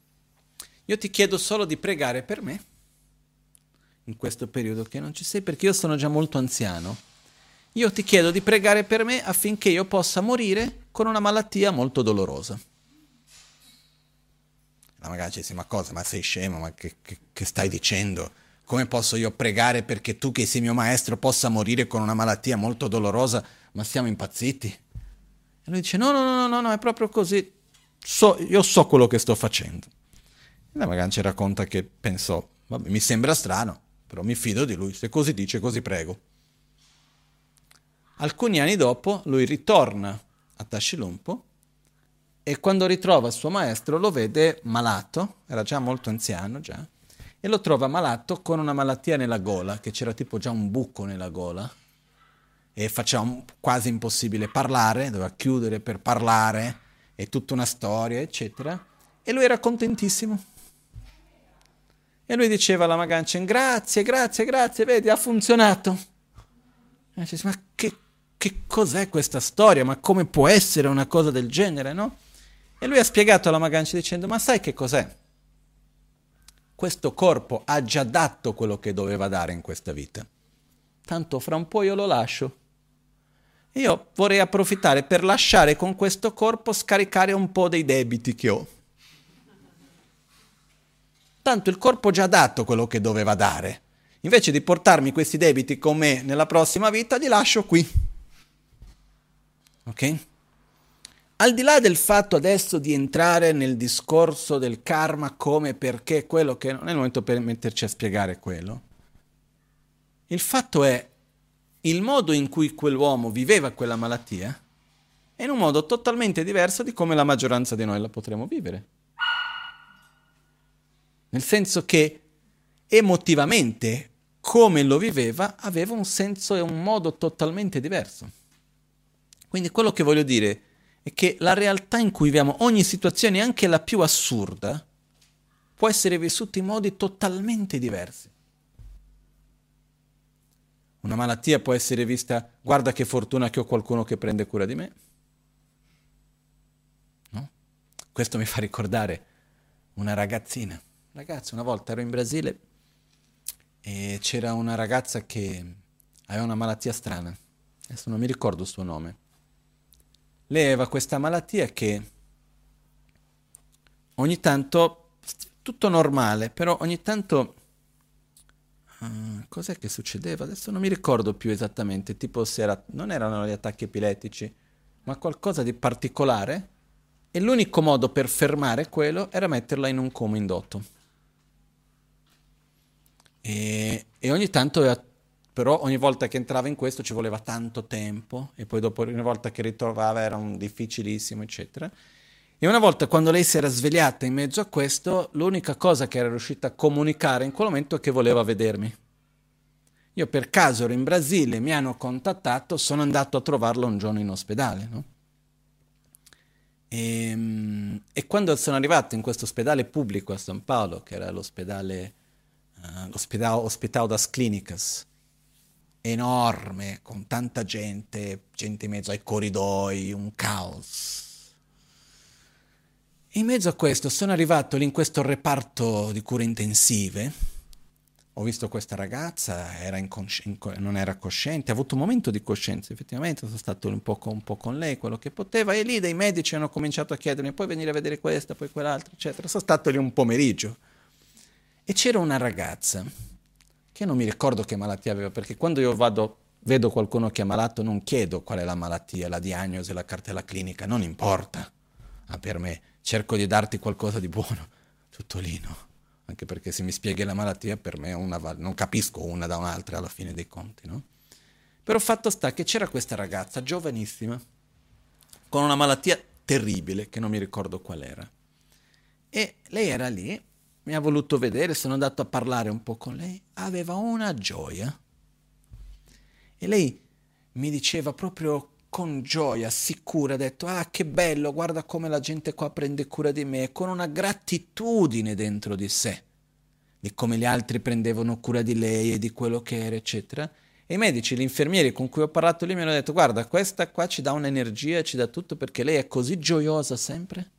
io ti chiedo solo di pregare per me in questo periodo che non ci sei perché io sono già molto anziano. Io ti chiedo di pregare per me affinché io possa morire con una malattia molto dolorosa. La magari dice, ma cosa? Ma sei scemo? Ma che, che, che stai dicendo? Come posso io pregare perché tu che sei mio maestro possa morire con una malattia molto dolorosa? Ma siamo impazziti? E lui dice, no, no, no, no, no, è proprio così. So, io so quello che sto facendo. E la magari ci racconta che pensò, vabbè, mi sembra strano, però mi fido di lui, se così dice così prego. Alcuni anni dopo lui ritorna a Tashilumpo e quando ritrova il suo maestro lo vede malato, era già molto anziano già, e lo trova malato con una malattia nella gola, che c'era tipo già un buco nella gola e faceva quasi impossibile parlare, doveva chiudere per parlare e tutta una storia, eccetera. E lui era contentissimo e lui diceva alla Maganchen, grazie, grazie, grazie, vedi, ha funzionato. E dice, ma che, che cos'è questa storia? Ma come può essere una cosa del genere, no? E lui ha spiegato alla Maganchen dicendo, ma sai che cos'è? Questo corpo ha già dato quello che doveva dare in questa vita. Tanto fra un po' io lo lascio. Io vorrei approfittare per lasciare con questo corpo scaricare un po' dei debiti che ho. Tanto il corpo già ha dato quello che doveva dare. Invece di portarmi questi debiti con me nella prossima vita, li lascio qui. Ok? Al di là del fatto adesso di entrare nel discorso del karma come perché quello che non è il momento per metterci a spiegare quello, il fatto è il modo in cui quell'uomo viveva quella malattia e in un modo totalmente diverso di come la maggioranza di noi la potremo vivere. Nel senso che emotivamente, come lo viveva, aveva un senso e un modo totalmente diverso. Quindi quello che voglio dire è che la realtà in cui viviamo, ogni situazione, anche la più assurda, può essere vissuta in modi totalmente diversi. Una malattia può essere vista, guarda che fortuna che ho qualcuno che prende cura di me. No? Questo mi fa ricordare una ragazzina. Ragazza, una volta ero in Brasile e c'era una ragazza che aveva una malattia strana. Adesso non mi ricordo il suo nome. Lei aveva questa malattia che ogni tanto, tutto normale, però ogni tanto Uh, cos'è che succedeva? Adesso non mi ricordo più esattamente, tipo se era, non erano gli attacchi epilettici, ma qualcosa di particolare e l'unico modo per fermare quello era metterla in un coma indotto. E, e ogni tanto, però ogni volta che entrava in questo ci voleva tanto tempo e poi dopo ogni volta che ritrovava era un difficilissimo, eccetera. E una volta quando lei si era svegliata in mezzo a questo, l'unica cosa che era riuscita a comunicare in quel momento è che voleva vedermi. Io per caso ero in Brasile, mi hanno contattato, sono andato a trovarlo un giorno in ospedale. No? E, ehm, e, quando sono arrivato in questo ospedale pubblico a San Paolo, che era l'ospedale, uh, l'ospedale Hospital das Clínicas, enorme, con tanta gente, gente in mezzo ai corridoi, un caos in mezzo a questo sono arrivato lì in questo reparto di cure intensive. Ho visto questa ragazza, era inconsci- non era cosciente, ha avuto un momento di coscienza, effettivamente sono stato un po, con, un po' con lei, quello che poteva, e lì dei medici hanno cominciato a chiedermi, puoi venire a vedere questa, poi quell'altra, eccetera. Sono stato lì un pomeriggio. E c'era una ragazza, che non mi ricordo che malattia aveva, perché quando io vado, vedo qualcuno che è malato, non chiedo qual è la malattia, la diagnosi, la cartella clinica, non importa ah, per me cerco di darti qualcosa di buono, tutto lì no. Anche perché se mi spieghi la malattia per me una, non capisco una da un'altra alla fine dei conti, no? Però fatto sta che c'era questa ragazza giovanissima con una malattia terribile che non mi ricordo qual era. E lei era lì, mi ha voluto vedere, sono andato a parlare un po' con lei, aveva una gioia. E lei mi diceva proprio con gioia, sicura, ha detto, ah che bello, guarda come la gente qua prende cura di me, con una gratitudine dentro di sé, di come gli altri prendevano cura di lei e di quello che era, eccetera. E i medici, gli infermieri con cui ho parlato lì mi hanno detto, guarda, questa qua ci dà un'energia, ci dà tutto perché lei è così gioiosa sempre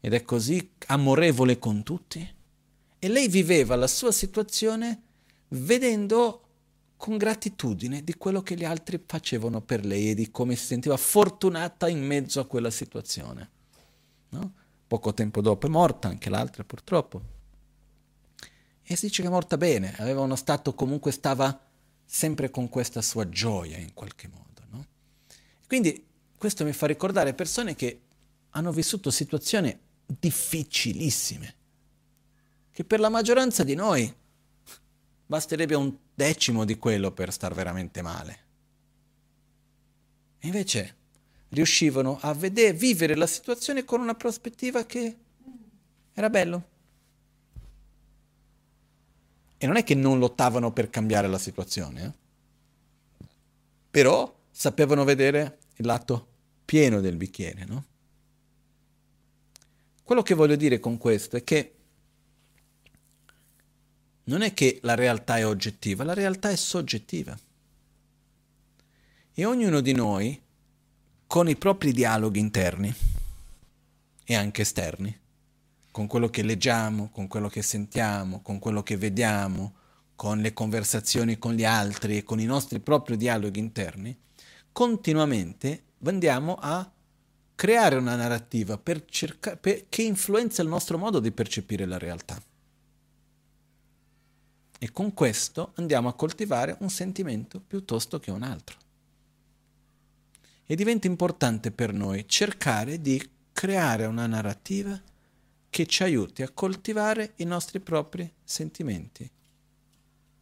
ed è così amorevole con tutti. E lei viveva la sua situazione vedendo con gratitudine di quello che gli altri facevano per lei e di come si sentiva fortunata in mezzo a quella situazione. No? Poco tempo dopo è morta, anche l'altra purtroppo. E si dice che è morta bene, aveva uno stato comunque stava sempre con questa sua gioia in qualche modo. No? Quindi questo mi fa ricordare persone che hanno vissuto situazioni difficilissime, che per la maggioranza di noi basterebbe un decimo di quello per star veramente male. Invece riuscivano a vedere, vivere la situazione con una prospettiva che era bello. E non è che non lottavano per cambiare la situazione, eh? però sapevano vedere il lato pieno del bicchiere, no? Quello che voglio dire con questo è che non è che la realtà è oggettiva, la realtà è soggettiva. E ognuno di noi, con i propri dialoghi interni e anche esterni, con quello che leggiamo, con quello che sentiamo, con quello che vediamo, con le conversazioni con gli altri e con i nostri propri dialoghi interni, continuamente andiamo a creare una narrativa per cerca- per, che influenza il nostro modo di percepire la realtà. E con questo andiamo a coltivare un sentimento piuttosto che un altro. E diventa importante per noi cercare di creare una narrativa che ci aiuti a coltivare i nostri propri sentimenti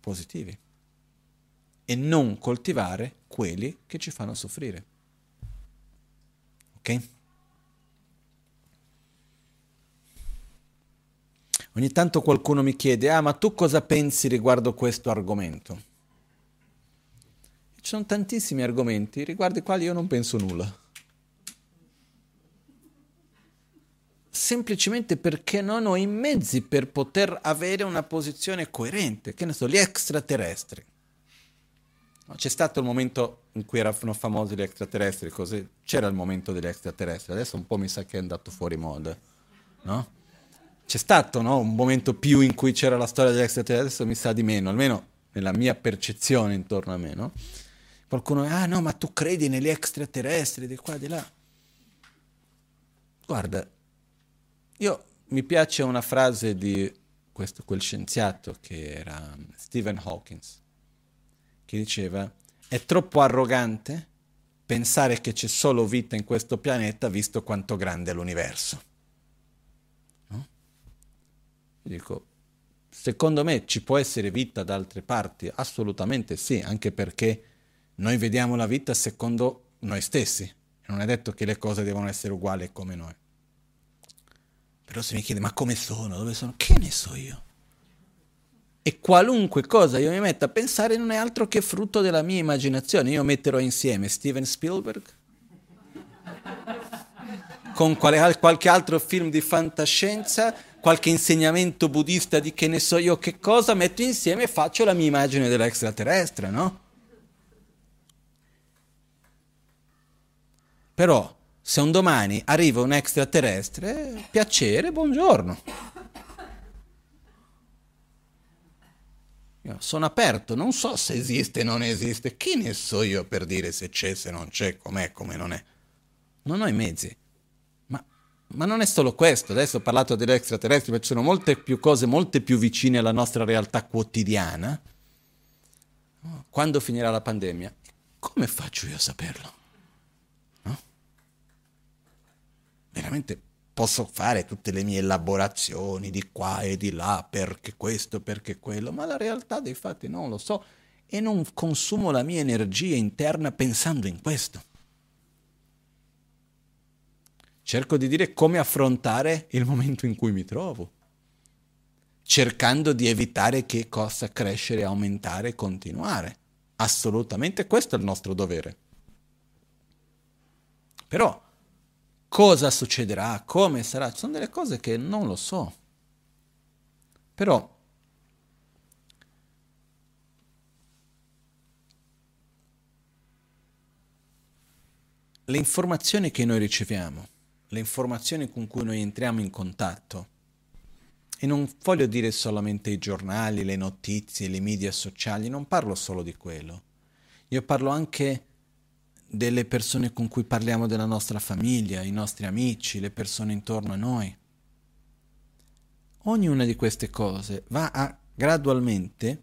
positivi e non coltivare quelli che ci fanno soffrire. Ok? Ogni tanto qualcuno mi chiede, ah ma tu cosa pensi riguardo questo argomento? Ci sono tantissimi argomenti riguardo i quali io non penso nulla. Semplicemente perché non ho i mezzi per poter avere una posizione coerente. Che ne so, gli extraterrestri. C'è stato il momento in cui erano famosi gli extraterrestri, così c'era il momento degli extraterrestri, adesso un po' mi sa che è andato fuori moda, no? C'è stato no? un momento più in cui c'era la storia degli extraterrestri, adesso mi sa di meno, almeno nella mia percezione intorno a me. No? Qualcuno, ah no, ma tu credi negli extraterrestri di qua, di là. Guarda, io mi piace una frase di questo, quel scienziato che era Stephen Hawking, che diceva, è troppo arrogante pensare che c'è solo vita in questo pianeta visto quanto grande è l'universo. Dico, secondo me ci può essere vita da altre parti? Assolutamente sì, anche perché noi vediamo la vita secondo noi stessi. Non è detto che le cose devono essere uguali come noi. Però se mi chiede ma come sono, dove sono, che ne so io? E qualunque cosa io mi metta a pensare non è altro che frutto della mia immaginazione. Io metterò insieme Steven Spielberg con qualche altro film di fantascienza qualche insegnamento buddista di che ne so io che cosa, metto insieme e faccio la mia immagine dell'extraterrestre, no? Però, se un domani arriva un extraterrestre, piacere, buongiorno. Io sono aperto, non so se esiste o non esiste, chi ne so io per dire se c'è, se non c'è, com'è, come non è. Non ho i mezzi. Ma non è solo questo, adesso ho parlato degli extraterrestri, ma ci sono molte più cose, molte più vicine alla nostra realtà quotidiana. Quando finirà la pandemia? Come faccio io a saperlo? No? Veramente posso fare tutte le mie elaborazioni di qua e di là, perché questo, perché quello, ma la realtà dei fatti non lo so e non consumo la mia energia interna pensando in questo cerco di dire come affrontare il momento in cui mi trovo, cercando di evitare che possa crescere, aumentare, continuare. Assolutamente questo è il nostro dovere. Però cosa succederà, come sarà, sono delle cose che non lo so. Però le informazioni che noi riceviamo le informazioni con cui noi entriamo in contatto. E non voglio dire solamente i giornali, le notizie, le media sociali, non parlo solo di quello. Io parlo anche delle persone con cui parliamo della nostra famiglia, i nostri amici, le persone intorno a noi. Ognuna di queste cose va a gradualmente,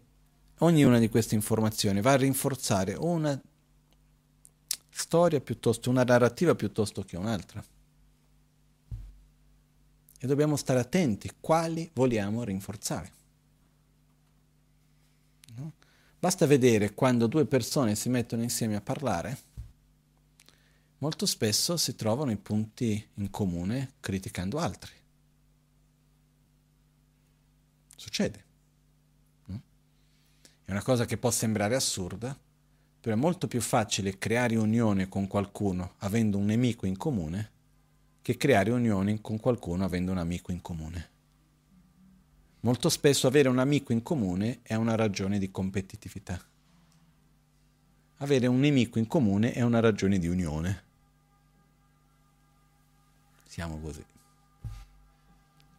ognuna di queste informazioni va a rinforzare una storia piuttosto, una narrativa piuttosto che un'altra e dobbiamo stare attenti quali vogliamo rinforzare. No? Basta vedere quando due persone si mettono insieme a parlare, molto spesso si trovano i punti in comune criticando altri. Succede. No? È una cosa che può sembrare assurda, però è molto più facile creare unione con qualcuno avendo un nemico in comune che creare unioni con qualcuno avendo un amico in comune. Molto spesso avere un amico in comune è una ragione di competitività. Avere un nemico in comune è una ragione di unione. Siamo così.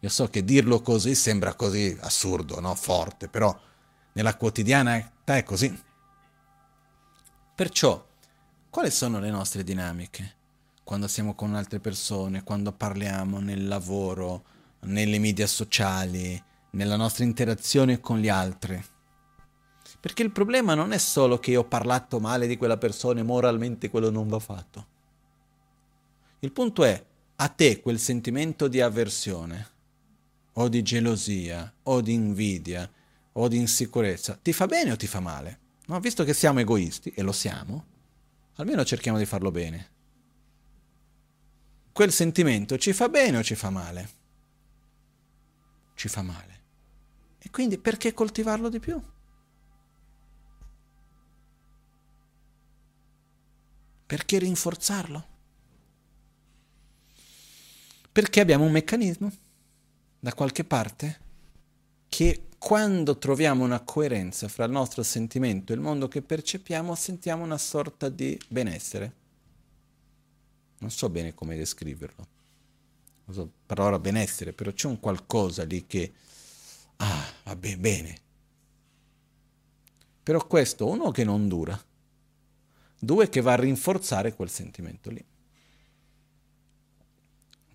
Io so che dirlo così sembra così assurdo, no? forte, però nella quotidianità è così. Perciò, quali sono le nostre dinamiche? Quando siamo con altre persone, quando parliamo nel lavoro, nelle media sociali, nella nostra interazione con gli altri. Perché il problema non è solo che io ho parlato male di quella persona e moralmente quello non va fatto. Il punto è, a te quel sentimento di avversione, o di gelosia, o di invidia, o di insicurezza, ti fa bene o ti fa male? No? Visto che siamo egoisti, e lo siamo, almeno cerchiamo di farlo bene. Quel sentimento ci fa bene o ci fa male? Ci fa male. E quindi perché coltivarlo di più? Perché rinforzarlo? Perché abbiamo un meccanismo da qualche parte che quando troviamo una coerenza fra il nostro sentimento e il mondo che percepiamo, sentiamo una sorta di benessere. Non so bene come descriverlo. Uso parola benessere, però c'è un qualcosa lì che... Ah, vabbè, bene. Però questo, uno, che non dura. Due, che va a rinforzare quel sentimento lì.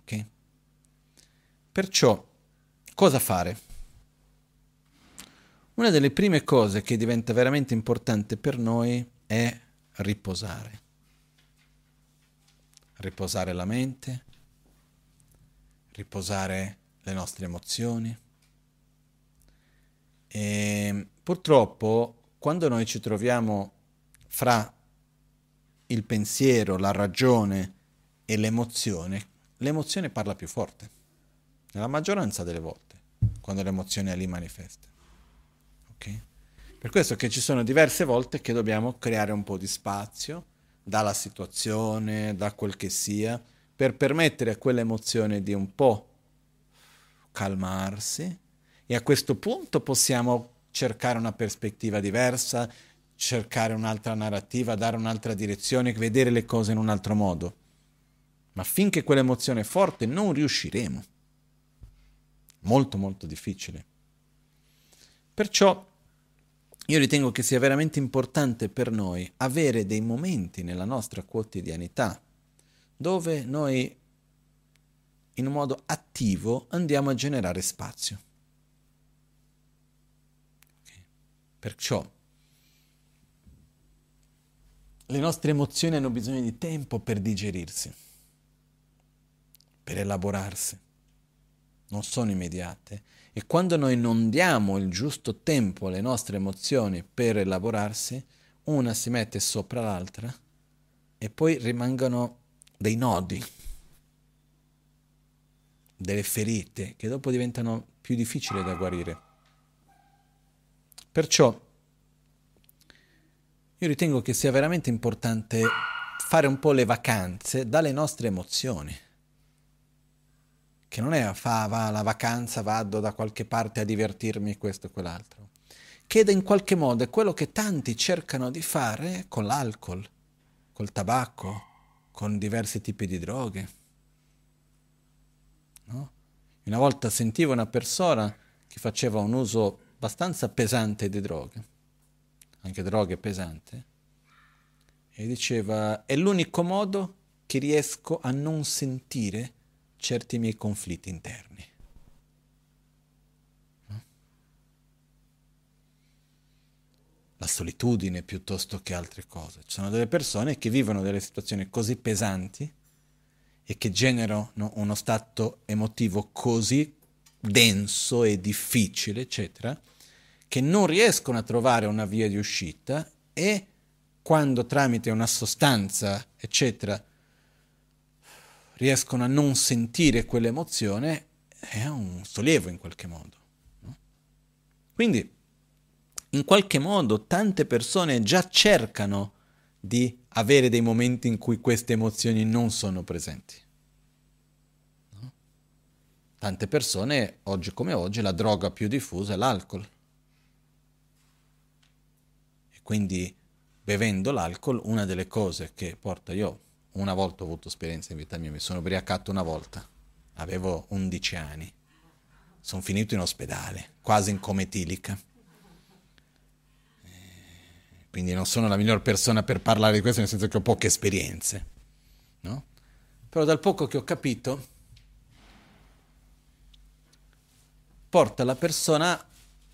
Ok? Perciò, cosa fare? Una delle prime cose che diventa veramente importante per noi è riposare. Riposare la mente, riposare le nostre emozioni. E purtroppo quando noi ci troviamo fra il pensiero, la ragione e l'emozione, l'emozione parla più forte, nella maggioranza delle volte, quando l'emozione è lì manifesta. Okay? Per questo che ci sono diverse volte che dobbiamo creare un po' di spazio dalla situazione, da quel che sia, per permettere a quell'emozione di un po' calmarsi e a questo punto possiamo cercare una prospettiva diversa, cercare un'altra narrativa, dare un'altra direzione, vedere le cose in un altro modo. Ma finché quell'emozione è forte non riusciremo. Molto molto difficile. Perciò io ritengo che sia veramente importante per noi avere dei momenti nella nostra quotidianità dove noi in un modo attivo andiamo a generare spazio. Okay. Perciò le nostre emozioni hanno bisogno di tempo per digerirsi, per elaborarsi, non sono immediate e quando noi non diamo il giusto tempo alle nostre emozioni per elaborarsi, una si mette sopra l'altra e poi rimangono dei nodi, delle ferite che dopo diventano più difficili da guarire. Perciò io ritengo che sia veramente importante fare un po' le vacanze dalle nostre emozioni che non è fa, va la vacanza, vado da qualche parte a divertirmi, questo e quell'altro, che in qualche modo è quello che tanti cercano di fare con l'alcol, col tabacco, con diversi tipi di droghe. No? Una volta sentivo una persona che faceva un uso abbastanza pesante di droghe, anche droghe pesanti, e diceva è l'unico modo che riesco a non sentire certi miei conflitti interni. La solitudine piuttosto che altre cose. Ci sono delle persone che vivono delle situazioni così pesanti e che generano uno stato emotivo così denso e difficile, eccetera, che non riescono a trovare una via di uscita e quando tramite una sostanza, eccetera, riescono a non sentire quell'emozione, è un sollievo in qualche modo. No? Quindi, in qualche modo, tante persone già cercano di avere dei momenti in cui queste emozioni non sono presenti. No? Tante persone, oggi come oggi, la droga più diffusa è l'alcol. E quindi, bevendo l'alcol, una delle cose che porta io una volta ho avuto esperienza in vita mia, mi sono ubriacato una volta, avevo 11 anni, sono finito in ospedale, quasi in coma etilica. Eh, quindi non sono la miglior persona per parlare di questo, nel senso che ho poche esperienze, no? Però dal poco che ho capito, porta la persona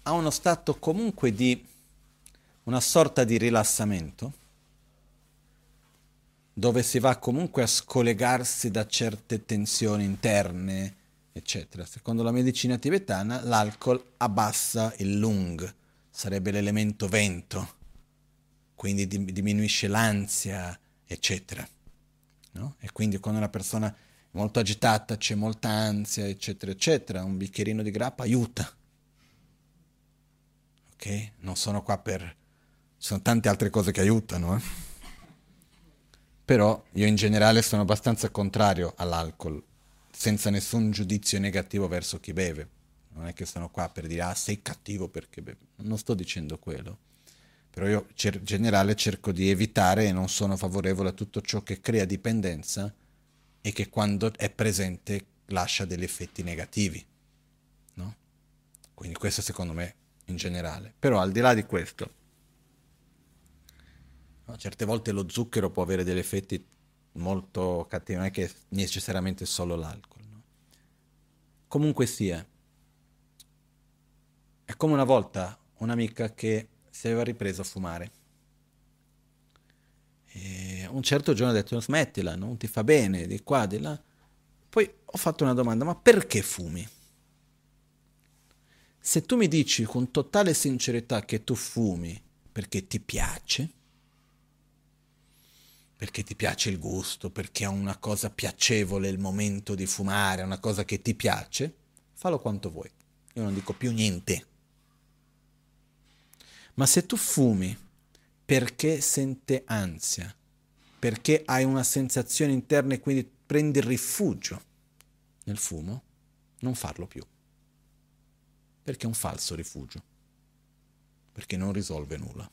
a uno stato comunque di una sorta di rilassamento dove si va comunque a scollegarsi da certe tensioni interne, eccetera. Secondo la medicina tibetana l'alcol abbassa il lung, sarebbe l'elemento vento, quindi diminuisce l'ansia, eccetera. No? E quindi quando una persona molto agitata, c'è molta ansia, eccetera, eccetera. Un bicchierino di grappa aiuta. Ok? Non sono qua per... Ci sono tante altre cose che aiutano, eh? Però io in generale sono abbastanza contrario all'alcol, senza nessun giudizio negativo verso chi beve. Non è che sono qua per dire, ah, sei cattivo perché bevi. Non sto dicendo quello. Però io in generale cerco di evitare e non sono favorevole a tutto ciò che crea dipendenza e che quando è presente lascia degli effetti negativi. No? Quindi questo secondo me in generale. Però al di là di questo, no, certe volte lo zucchero può avere degli effetti molto cattivi, non è che necessariamente solo l'alcol. No? Comunque sia, è come una volta un'amica che si aveva ripreso a fumare e un certo giorno ha detto smettila, non ti fa bene, di qua, di là. Poi ho fatto una domanda, ma perché fumi? Se tu mi dici con totale sincerità che tu fumi perché ti piace, perché ti piace il gusto, perché è una cosa piacevole il momento di fumare, è una cosa che ti piace, fallo quanto vuoi. Io non dico più niente. Ma se tu fumi perché sente ansia, perché hai una sensazione interna e quindi prendi rifugio nel fumo, non farlo più. Perché è un falso rifugio, perché non risolve nulla.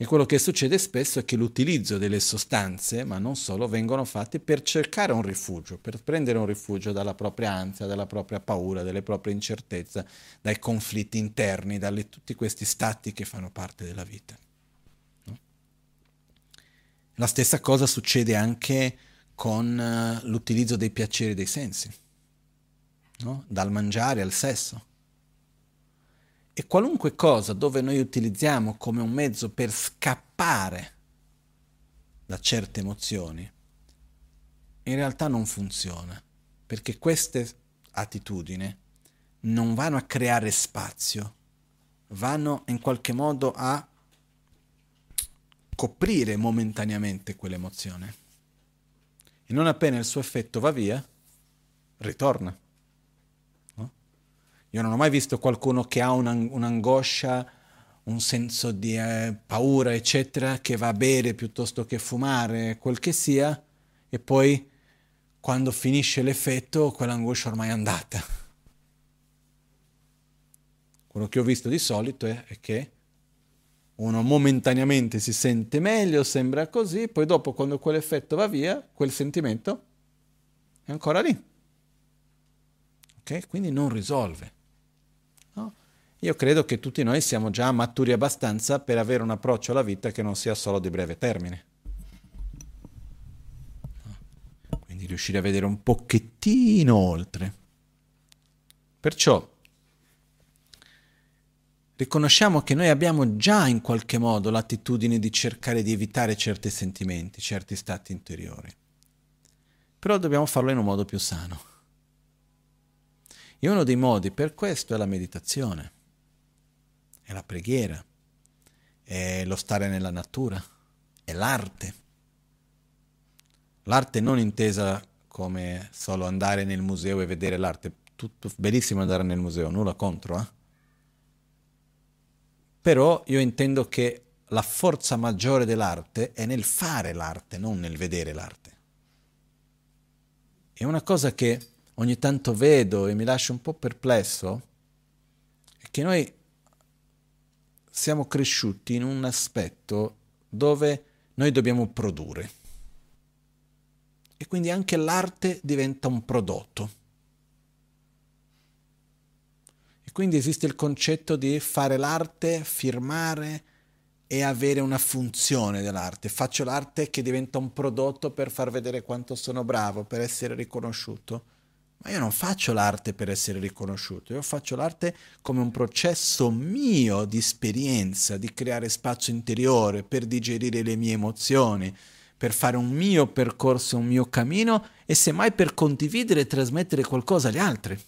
E quello che succede spesso è che l'utilizzo delle sostanze, ma non solo, vengono fatti per cercare un rifugio, per prendere un rifugio dalla propria ansia, dalla propria paura, dalle proprie incertezze, dai conflitti interni, da tutti questi stati che fanno parte della vita. No? La stessa cosa succede anche con uh, l'utilizzo dei piaceri dei sensi, no? dal mangiare al sesso. E qualunque cosa dove noi utilizziamo come un mezzo per scappare da certe emozioni, in realtà non funziona, perché queste attitudini non vanno a creare spazio, vanno in qualche modo a coprire momentaneamente quell'emozione. E non appena il suo effetto va via, ritorna. Io non ho mai visto qualcuno che ha un'angoscia, un senso di eh, paura, eccetera, che va a bere piuttosto che fumare, quel che sia, e poi quando finisce l'effetto quell'angoscia ormai è andata. Quello che ho visto di solito è, è che uno momentaneamente si sente meglio, sembra così, poi dopo quando quell'effetto va via, quel sentimento è ancora lì. Ok? Quindi non risolve. Io credo che tutti noi siamo già maturi abbastanza per avere un approccio alla vita che non sia solo di breve termine. Quindi riuscire a vedere un pochettino oltre. Perciò riconosciamo che noi abbiamo già in qualche modo l'attitudine di cercare di evitare certi sentimenti, certi stati interiori. Però dobbiamo farlo in un modo più sano. E uno dei modi per questo è la meditazione è la preghiera, è lo stare nella natura, è l'arte. L'arte non intesa come solo andare nel museo e vedere l'arte, tutto bellissimo andare nel museo, nulla contro, eh? Però io intendo che la forza maggiore dell'arte è nel fare l'arte, non nel vedere l'arte. E una cosa che ogni tanto vedo e mi lascia un po' perplesso è che noi siamo cresciuti in un aspetto dove noi dobbiamo produrre. E quindi anche l'arte diventa un prodotto. E quindi esiste il concetto di fare l'arte, firmare e avere una funzione dell'arte. Faccio l'arte che diventa un prodotto per far vedere quanto sono bravo, per essere riconosciuto. Ma io non faccio l'arte per essere riconosciuto, io faccio l'arte come un processo mio di esperienza, di creare spazio interiore, per digerire le mie emozioni, per fare un mio percorso, un mio cammino e semmai per condividere e trasmettere qualcosa agli altri.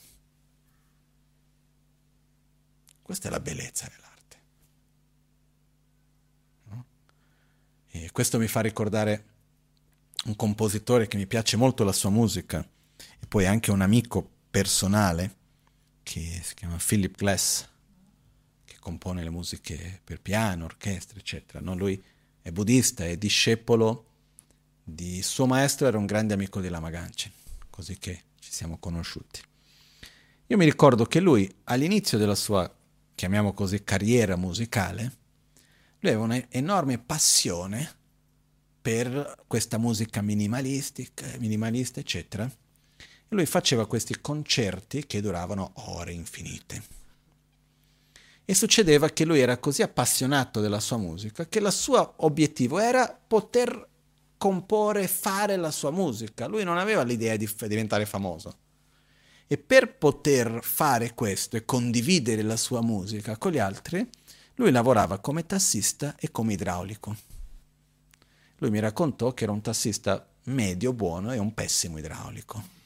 Questa è la bellezza dell'arte. No? E questo mi fa ricordare un compositore che mi piace molto la sua musica e poi anche un amico personale che si chiama Philip Glass, che compone le musiche per piano, orchestra, eccetera. No? Lui è buddista, è discepolo di suo maestro, era un grande amico di Lama Ganchen, così che ci siamo conosciuti. Io mi ricordo che lui all'inizio della sua, chiamiamo così, carriera musicale, lui aveva un'enorme passione per questa musica minimalistica, minimalista, eccetera. E lui faceva questi concerti che duravano ore infinite. E succedeva che lui era così appassionato della sua musica che il suo obiettivo era poter comporre, fare la sua musica. Lui non aveva l'idea di diventare famoso. E per poter fare questo e condividere la sua musica con gli altri, lui lavorava come tassista e come idraulico. Lui mi raccontò che era un tassista medio, buono e un pessimo idraulico.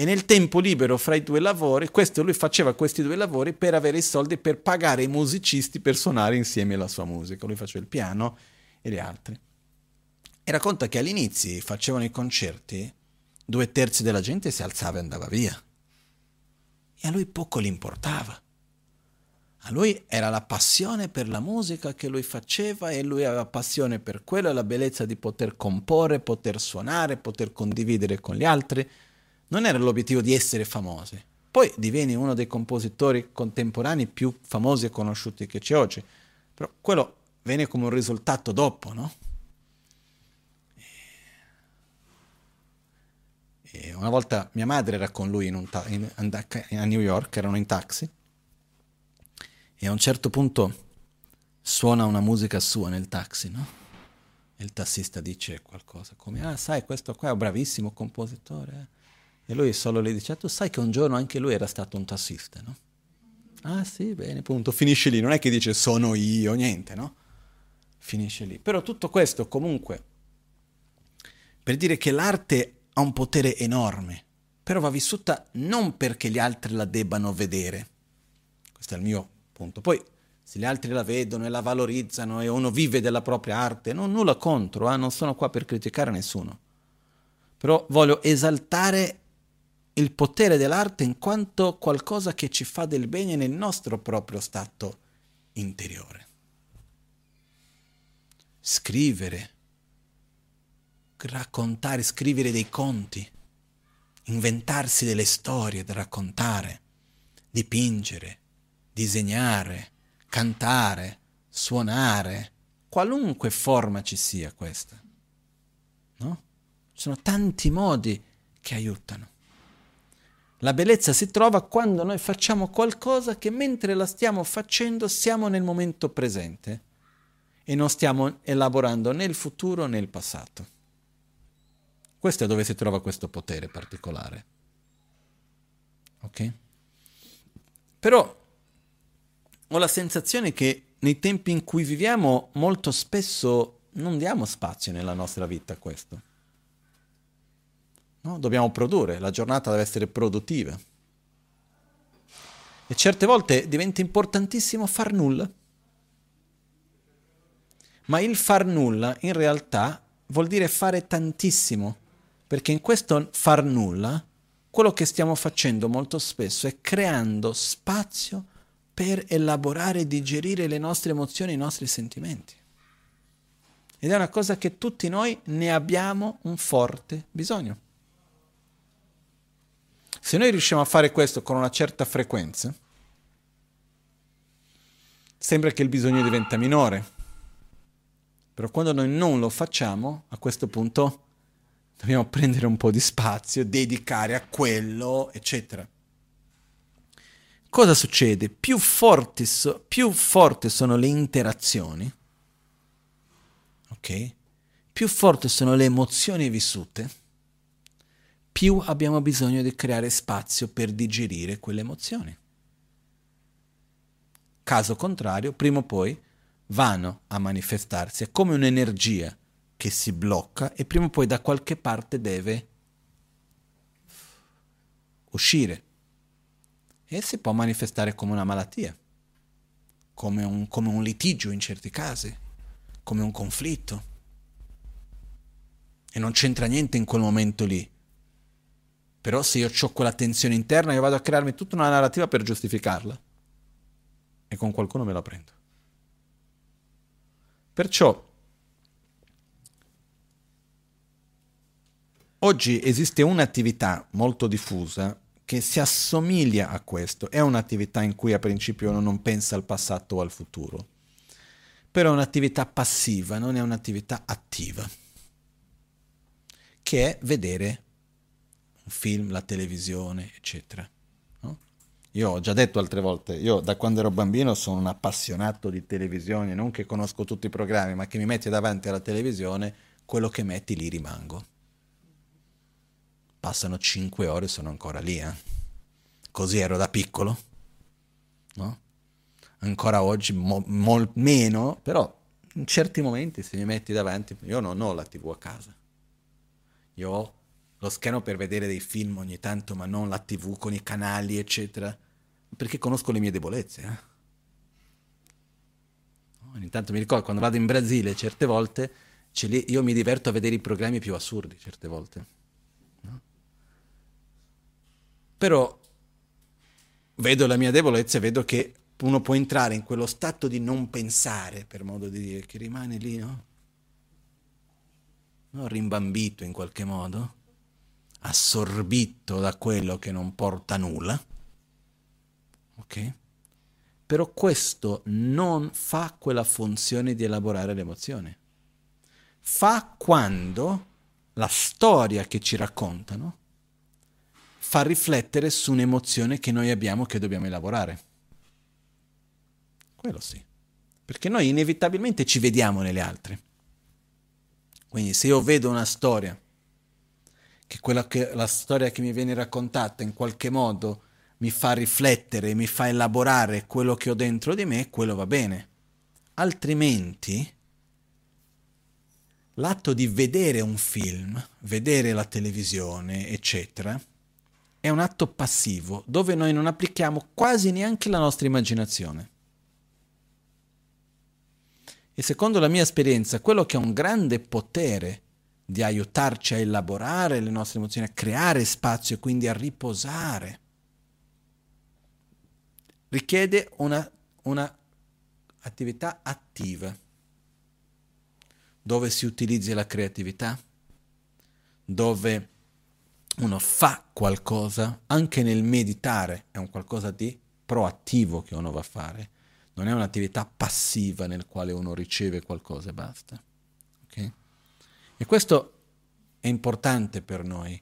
E nel tempo libero fra i due lavori, questo, lui faceva questi due lavori per avere i soldi per pagare i musicisti per suonare insieme la sua musica. Lui faceva il piano e gli altri. E racconta che all'inizio facevano i concerti, due terzi della gente si alzava e andava via. E a lui poco gli importava. A lui era la passione per la musica che lui faceva e lui aveva passione per quello, la bellezza di poter comporre, poter suonare, poter condividere con gli altri. Non era l'obiettivo di essere famosi. Poi divieni uno dei compositori contemporanei più famosi e conosciuti che c'è oggi. Però quello viene come un risultato dopo, no? E una volta mia madre era con lui ta- in, a New York, erano in taxi e a un certo punto suona una musica sua nel taxi, no? E il tassista dice qualcosa come, ah sai, questo qua è un bravissimo compositore. Eh? E lui solo le dice, ah, tu sai che un giorno anche lui era stato un tassista, no? Ah sì, bene, punto, finisce lì, non è che dice sono io, niente, no? Finisce lì. Però tutto questo comunque per dire che l'arte ha un potere enorme, però va vissuta non perché gli altri la debbano vedere. Questo è il mio Punto. Poi se gli altri la vedono e la valorizzano e uno vive della propria arte, non nulla contro, eh? non sono qua per criticare nessuno. Però voglio esaltare il potere dell'arte in quanto qualcosa che ci fa del bene nel nostro proprio stato interiore. Scrivere, raccontare, scrivere dei conti, inventarsi delle storie da raccontare, dipingere, disegnare, cantare, suonare, qualunque forma ci sia questa. No? Ci sono tanti modi che aiutano. La bellezza si trova quando noi facciamo qualcosa che mentre la stiamo facendo siamo nel momento presente e non stiamo elaborando né il futuro né il passato. Questo è dove si trova questo potere particolare. Ok? Però ho la sensazione che nei tempi in cui viviamo molto spesso non diamo spazio nella nostra vita a questo. No? Dobbiamo produrre, la giornata deve essere produttiva. E certe volte diventa importantissimo far nulla. Ma il far nulla in realtà vuol dire fare tantissimo, perché in questo far nulla quello che stiamo facendo molto spesso è creando spazio per elaborare e digerire le nostre emozioni, i nostri sentimenti. Ed è una cosa che tutti noi ne abbiamo un forte bisogno. Se noi riusciamo a fare questo con una certa frequenza, sembra che il bisogno diventa minore. Però quando noi non lo facciamo, a questo punto dobbiamo prendere un po' di spazio, dedicare a quello, eccetera cosa succede? Più forti, so, più forti sono le interazioni, ok? Più forti sono le emozioni vissute, più abbiamo bisogno di creare spazio per digerire quelle emozioni. Caso contrario, prima o poi vanno a manifestarsi, è come un'energia che si blocca e prima o poi da qualche parte deve uscire e si può manifestare come una malattia, come un, come un litigio in certi casi, come un conflitto. non c'entra niente in quel momento lì. Però se io ho quella tensione interna, io vado a crearmi tutta una narrativa per giustificarla. E con qualcuno me la prendo. Perciò oggi esiste un'attività molto diffusa che si assomiglia a questo. È un'attività in cui a principio uno non pensa al passato o al futuro. Però è un'attività passiva, non è un'attività attiva. Che è vedere film, la televisione, eccetera. No? Io ho già detto altre volte, io da quando ero bambino sono un appassionato di televisione, non che conosco tutti i programmi, ma che mi metti davanti alla televisione, quello che metti lì rimango. Passano cinque ore e sono ancora lì, eh? Così ero da piccolo, no? Ancora oggi mo, mo, meno, però in certi momenti se mi metti davanti, io non ho la tv a casa, io ho lo schermo per vedere dei film ogni tanto, ma non la tv con i canali, eccetera, perché conosco le mie debolezze. Eh? Ogni tanto mi ricordo quando vado in Brasile, certe volte io mi diverto a vedere i programmi più assurdi, certe volte. No? Però vedo la mia debolezza e vedo che uno può entrare in quello stato di non pensare, per modo di dire, che rimane lì, no? no? Rimbambito in qualche modo assorbito da quello che non porta nulla. Ok? Però questo non fa quella funzione di elaborare l'emozione. Fa quando la storia che ci raccontano fa riflettere su un'emozione che noi abbiamo che dobbiamo elaborare. Quello sì. Perché noi inevitabilmente ci vediamo nelle altre. Quindi se io vedo una storia che quella che la storia che mi viene raccontata in qualche modo mi fa riflettere, mi fa elaborare quello che ho dentro di me, quello va bene. Altrimenti l'atto di vedere un film, vedere la televisione, eccetera, è un atto passivo dove noi non applichiamo quasi neanche la nostra immaginazione. E secondo la mia esperienza, quello che ha un grande potere di aiutarci a elaborare le nostre emozioni, a creare spazio e quindi a riposare. Richiede una, una attiva, dove si utilizza la creatività, dove uno fa qualcosa, anche nel meditare è un qualcosa di proattivo che uno va a fare, non è un'attività passiva nel quale uno riceve qualcosa e basta. E questo è importante per noi,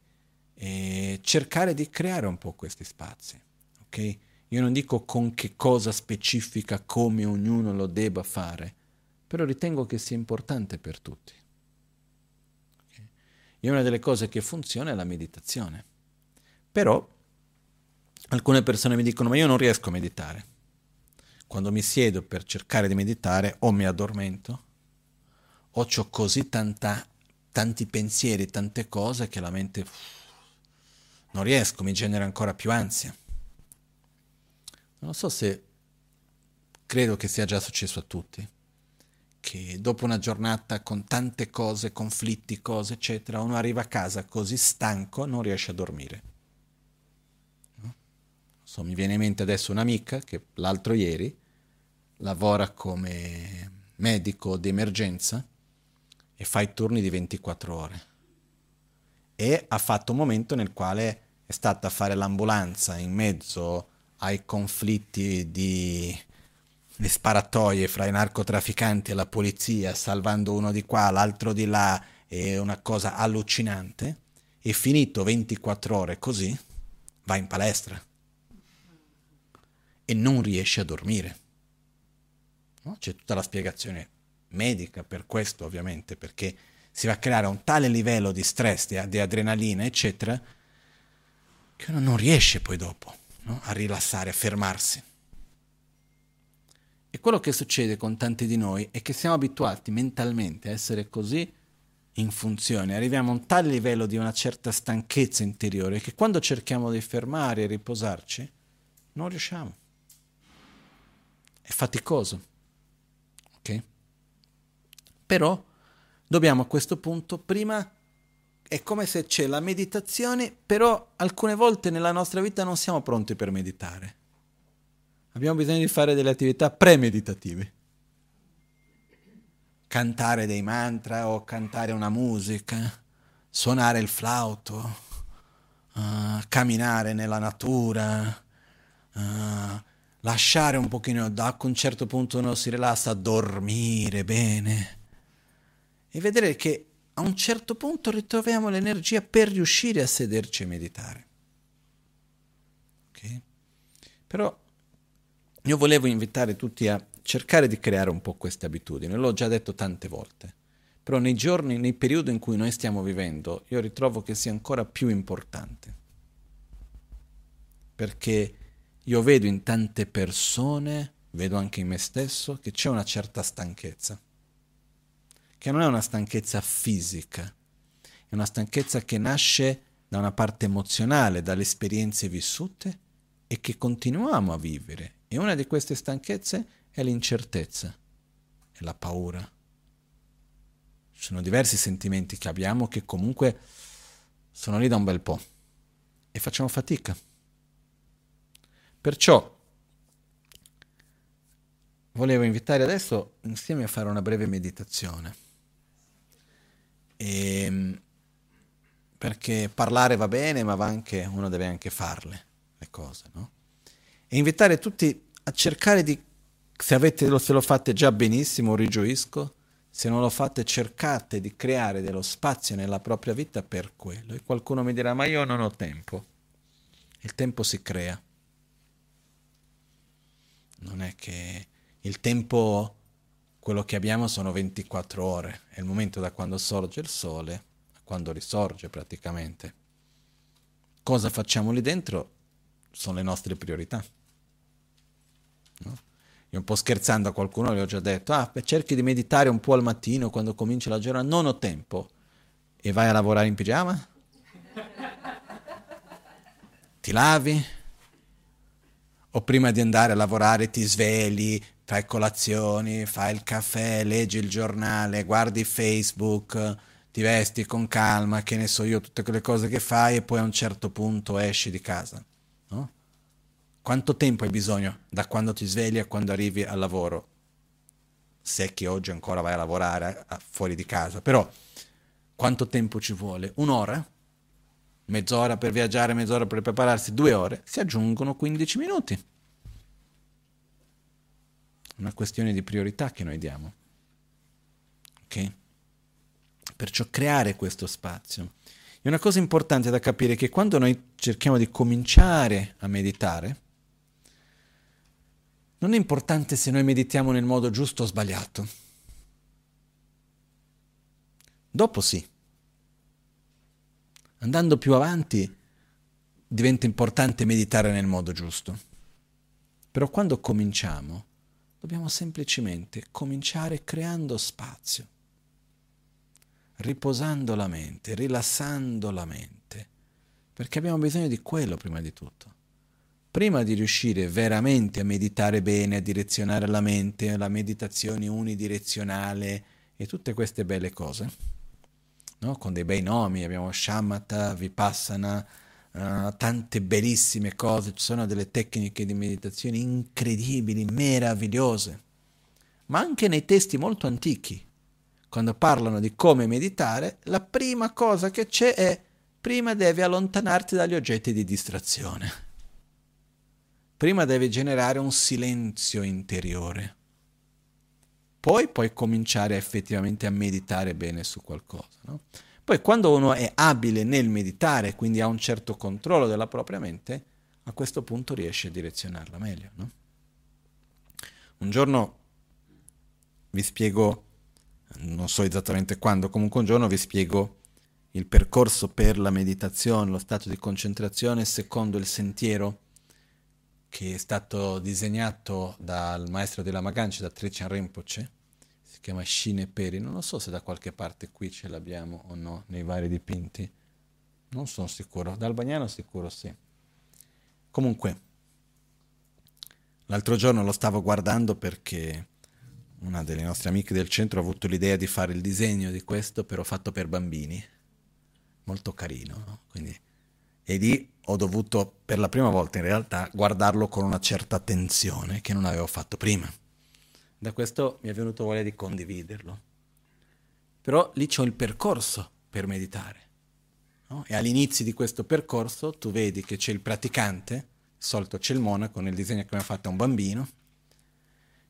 eh, cercare di creare un po' questi spazi. Okay? Io non dico con che cosa specifica, come ognuno lo debba fare, però ritengo che sia importante per tutti. Okay? E una delle cose che funziona è la meditazione. Però alcune persone mi dicono ma io non riesco a meditare. Quando mi siedo per cercare di meditare o mi addormento o ho così tanta tanti pensieri, tante cose che la mente non riesco, mi genera ancora più ansia. Non so se credo che sia già successo a tutti, che dopo una giornata con tante cose, conflitti, cose, eccetera, uno arriva a casa così stanco non riesce a dormire. So, mi viene in mente adesso un'amica che l'altro ieri lavora come medico di emergenza e fa i turni di 24 ore. E ha fatto un momento nel quale è stata a fare l'ambulanza in mezzo ai conflitti di le sparatoie fra i narcotrafficanti e la polizia, salvando uno di qua, l'altro di là, è una cosa allucinante. E finito 24 ore così, va in palestra e non riesce a dormire. No? C'è tutta la spiegazione medica per questo ovviamente, perché si va a creare un tale livello di stress, di, di adrenalina, eccetera, che uno non riesce poi dopo no? a rilassare, a fermarsi. E quello che succede con tanti di noi è che siamo abituati mentalmente a essere così in funzione, arriviamo a un tale livello di una certa stanchezza interiore che quando cerchiamo di fermare e riposarci, non riusciamo. È faticoso. Ok? Però dobbiamo a questo punto prima è come se c'è la meditazione, però alcune volte nella nostra vita non siamo pronti per meditare. Abbiamo bisogno di fare delle attività premeditative. Cantare dei mantra o cantare una musica, suonare il flauto, uh, camminare nella natura, uh, lasciare un pochino, da un certo punto uno si rilassa, dormire bene e vedere che a un certo punto ritroviamo l'energia per riuscire a sederci e meditare. Okay? Però io volevo invitare tutti a cercare di creare un po' queste abitudini, l'ho già detto tante volte, però nei giorni, nei periodi in cui noi stiamo vivendo, io ritrovo che sia ancora più importante. Perché io vedo in tante persone, vedo anche in me stesso, che c'è una certa stanchezza che non è una stanchezza fisica, è una stanchezza che nasce da una parte emozionale, dalle esperienze vissute e che continuiamo a vivere. E una di queste stanchezze è l'incertezza, è la paura. Ci sono diversi sentimenti che abbiamo che comunque sono lì da un bel po' e facciamo fatica. Perciò volevo invitare adesso insieme a fare una breve meditazione. E, ehm, perché parlare va bene, ma va anche, uno deve anche farle le cose, no? E invitare tutti a cercare di, se, avete, se lo fate già benissimo, rigioisco, se non lo fate cercate di creare dello spazio nella propria vita per quello. E qualcuno mi dirà, ma io non ho tempo. Il tempo si crea. Non è che il tempo quello che abbiamo sono 24 ore, è il momento da quando sorge il sole a quando risorge praticamente. Cosa facciamo lì dentro sono le nostre priorità. No? Io un po' scherzando a qualcuno gli ho già detto, ah, cerchi di meditare un po' al mattino quando comincia la giornata, non ho tempo. E vai a lavorare in pigiama? Ti lavi? O prima di andare a lavorare ti svegli, fai colazioni, fai il caffè, leggi il giornale, guardi Facebook, ti vesti con calma, che ne so io, tutte quelle cose che fai e poi a un certo punto esci di casa. No? Quanto tempo hai bisogno da quando ti svegli a quando arrivi al lavoro? Se che oggi ancora vai a lavorare fuori di casa, però quanto tempo ci vuole? Un'ora? Mezz'ora per viaggiare, mezz'ora per prepararsi, due ore? Si aggiungono 15 minuti una questione di priorità che noi diamo. Ok? Perciò creare questo spazio. E una cosa importante da capire è che quando noi cerchiamo di cominciare a meditare, non è importante se noi meditiamo nel modo giusto o sbagliato. Dopo sì. Andando più avanti diventa importante meditare nel modo giusto. Però quando cominciamo, Dobbiamo semplicemente cominciare creando spazio, riposando la mente, rilassando la mente, perché abbiamo bisogno di quello prima di tutto. Prima di riuscire veramente a meditare bene, a direzionare la mente, la meditazione unidirezionale e tutte queste belle cose, no? con dei bei nomi, abbiamo Shamatha, Vipassana, uh, tante bellissime cose, ci sono delle tecniche di meditazione incredibili, meravigliose, ma anche nei testi molto antichi, quando parlano di come meditare, la prima cosa che c'è è prima devi allontanarti dagli oggetti di distrazione. Prima devi generare un silenzio interiore. Poi puoi cominciare effettivamente a meditare bene su qualcosa. No? Poi quando uno è abile nel meditare, quindi ha un certo controllo della propria mente, a questo punto riesce a direzionarla meglio. No? Un giorno vi spiego, non so esattamente quando, comunque un giorno vi spiego il percorso per la meditazione, lo stato di concentrazione secondo il sentiero che è stato disegnato dal maestro della Maganci, da Trechan Rinpoche, si chiama Scine Peri, non lo so se da qualche parte qui ce l'abbiamo o no nei vari dipinti, non sono sicuro, dal Bagnano sicuro sì. Comunque, l'altro giorno lo stavo guardando perché una delle nostre amiche del centro ha avuto l'idea di fare il disegno di questo, però fatto per bambini. molto carino. No? Quindi, e lì ho dovuto per la prima volta in realtà guardarlo con una certa attenzione che non avevo fatto prima. Da questo mi è venuto voglia di condividerlo. Però lì c'è il percorso per meditare. No? E all'inizio di questo percorso tu vedi che c'è il praticante, di solito c'è il monaco nel disegno che mi ha fatto un bambino,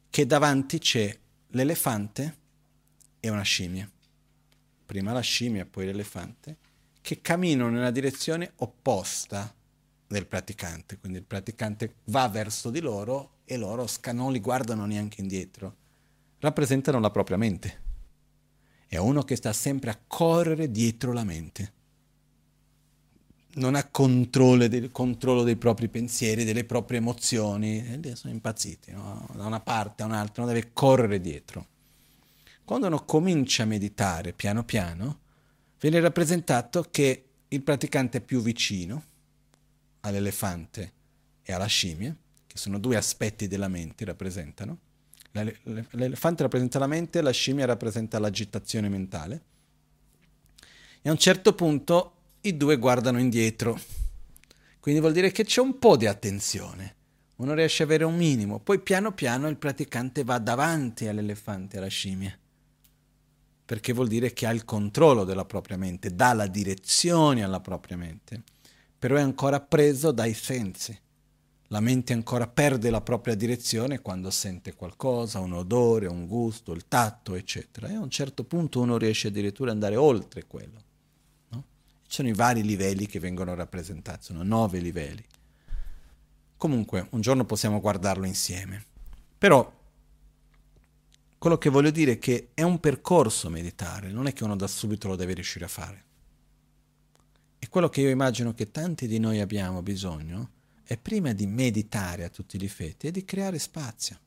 che davanti c'è l'elefante e una scimmia. Prima la scimmia, poi l'elefante, che camminano nella direzione opposta del praticante. Quindi il praticante va verso di loro e loro non li guardano neanche indietro. Rappresentano la propria mente. È uno che sta sempre a correre dietro la mente. Non ha controllo, del, controllo dei propri pensieri, delle proprie emozioni. E sono impazziti, no? da una parte a un'altra, non deve correre dietro. Quando uno comincia a meditare piano piano, viene rappresentato che il praticante è più vicino all'elefante e alla scimmia, sono due aspetti della mente, rappresentano. L'elefante rappresenta la mente, la scimmia rappresenta l'agitazione mentale. E a un certo punto i due guardano indietro. Quindi vuol dire che c'è un po' di attenzione. Uno riesce ad avere un minimo. Poi piano piano il praticante va davanti all'elefante alla scimmia. Perché vuol dire che ha il controllo della propria mente, dà la direzione alla propria mente però è ancora preso dai sensi. La mente ancora perde la propria direzione quando sente qualcosa, un odore, un gusto, il tatto, eccetera. E a un certo punto uno riesce addirittura ad andare oltre quello. No? Ci sono i vari livelli che vengono rappresentati, sono nove livelli. Comunque, un giorno possiamo guardarlo insieme. Però, quello che voglio dire è che è un percorso meditare, non è che uno da subito lo deve riuscire a fare. E quello che io immagino che tanti di noi abbiamo bisogno è prima di meditare a tutti gli effetti, è di creare spazio.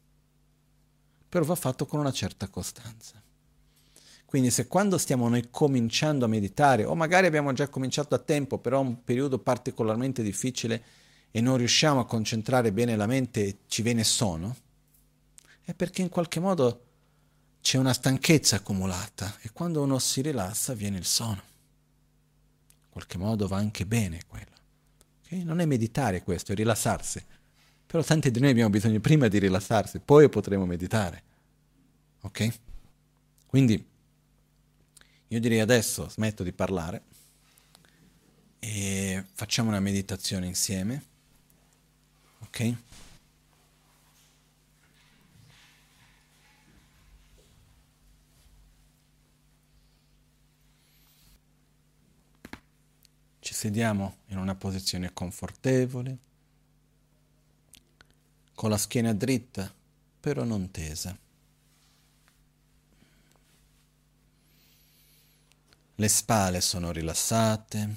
Però va fatto con una certa costanza. Quindi se quando stiamo noi cominciando a meditare, o magari abbiamo già cominciato da tempo, però è un periodo particolarmente difficile e non riusciamo a concentrare bene la mente e ci viene sonno, è perché in qualche modo c'è una stanchezza accumulata e quando uno si rilassa viene il sonno qualche modo va anche bene quello. Okay? Non è meditare questo, è rilassarsi. Però tanti di noi abbiamo bisogno prima di rilassarsi, poi potremo meditare. Ok? Quindi io direi adesso smetto di parlare e facciamo una meditazione insieme. Ok? Sediamo in una posizione confortevole, con la schiena dritta, però non tesa. Le spalle sono rilassate.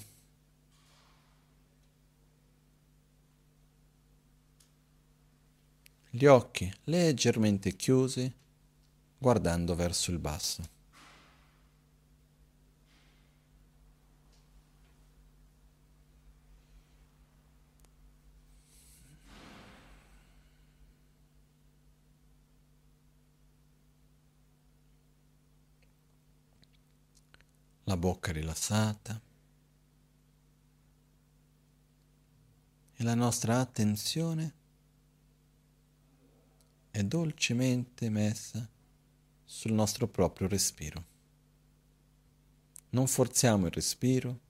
Gli occhi leggermente chiusi, guardando verso il basso. La bocca rilassata e la nostra attenzione è dolcemente messa sul nostro proprio respiro. Non forziamo il respiro,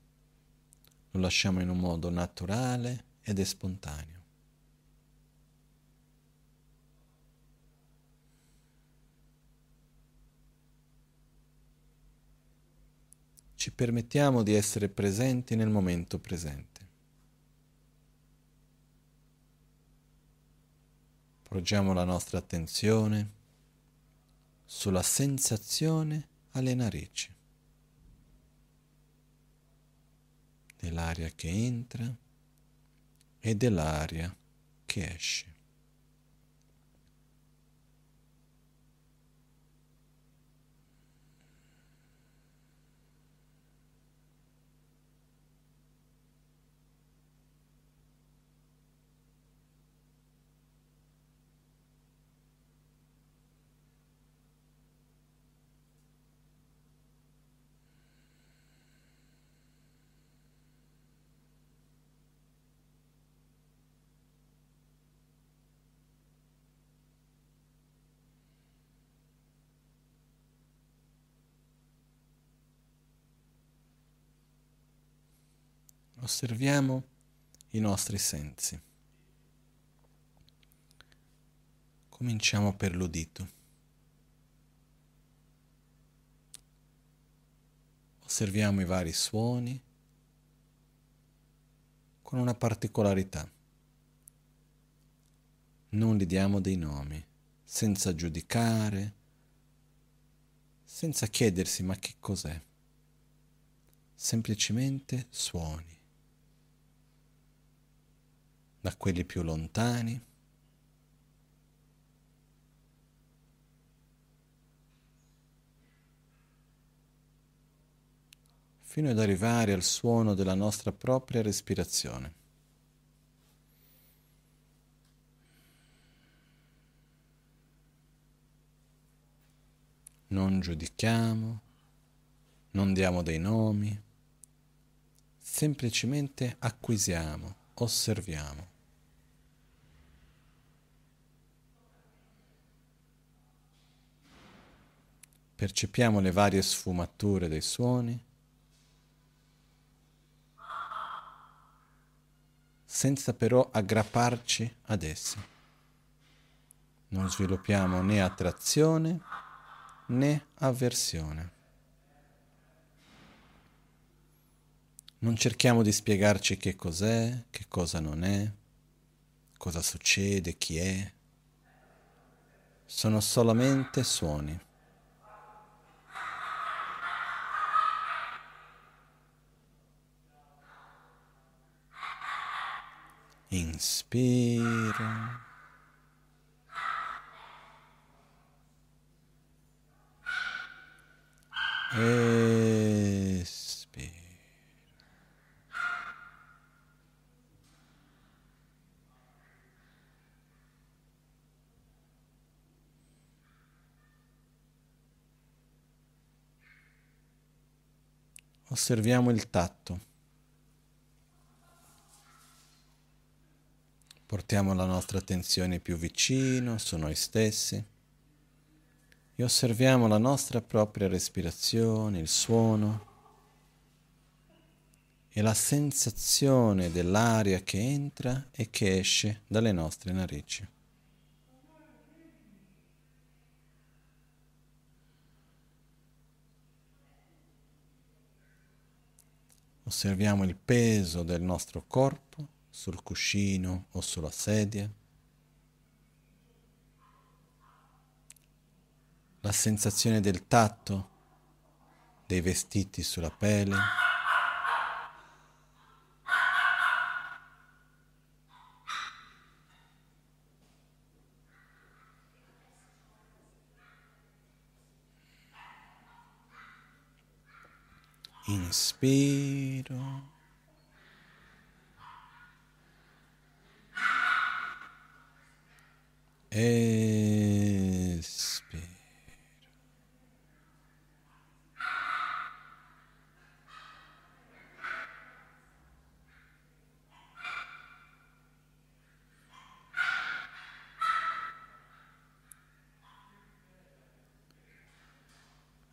lo lasciamo in un modo naturale ed spontaneo. Ci permettiamo di essere presenti nel momento presente. Poggiamo la nostra attenzione sulla sensazione alle narici dell'aria che entra e dell'aria che esce. Osserviamo i nostri sensi. Cominciamo per l'udito. Osserviamo i vari suoni con una particolarità. Non gli diamo dei nomi, senza giudicare, senza chiedersi ma che cos'è. Semplicemente suoni. Da quelli più lontani fino ad arrivare al suono della nostra propria respirazione. Non giudichiamo, non diamo dei nomi, semplicemente acquisiamo, osserviamo. Percepiamo le varie sfumature dei suoni senza però aggrapparci ad essi. Non sviluppiamo né attrazione né avversione. Non cerchiamo di spiegarci che cos'è, che cosa non è, cosa succede, chi è. Sono solamente suoni. Inspiro. Espiro. Osserviamo il tatto. Portiamo la nostra attenzione più vicino su noi stessi e osserviamo la nostra propria respirazione, il suono e la sensazione dell'aria che entra e che esce dalle nostre narici. Osserviamo il peso del nostro corpo sul cuscino o sulla sedia. La sensazione del tatto dei vestiti sulla pelle. Inspiro. Espiro.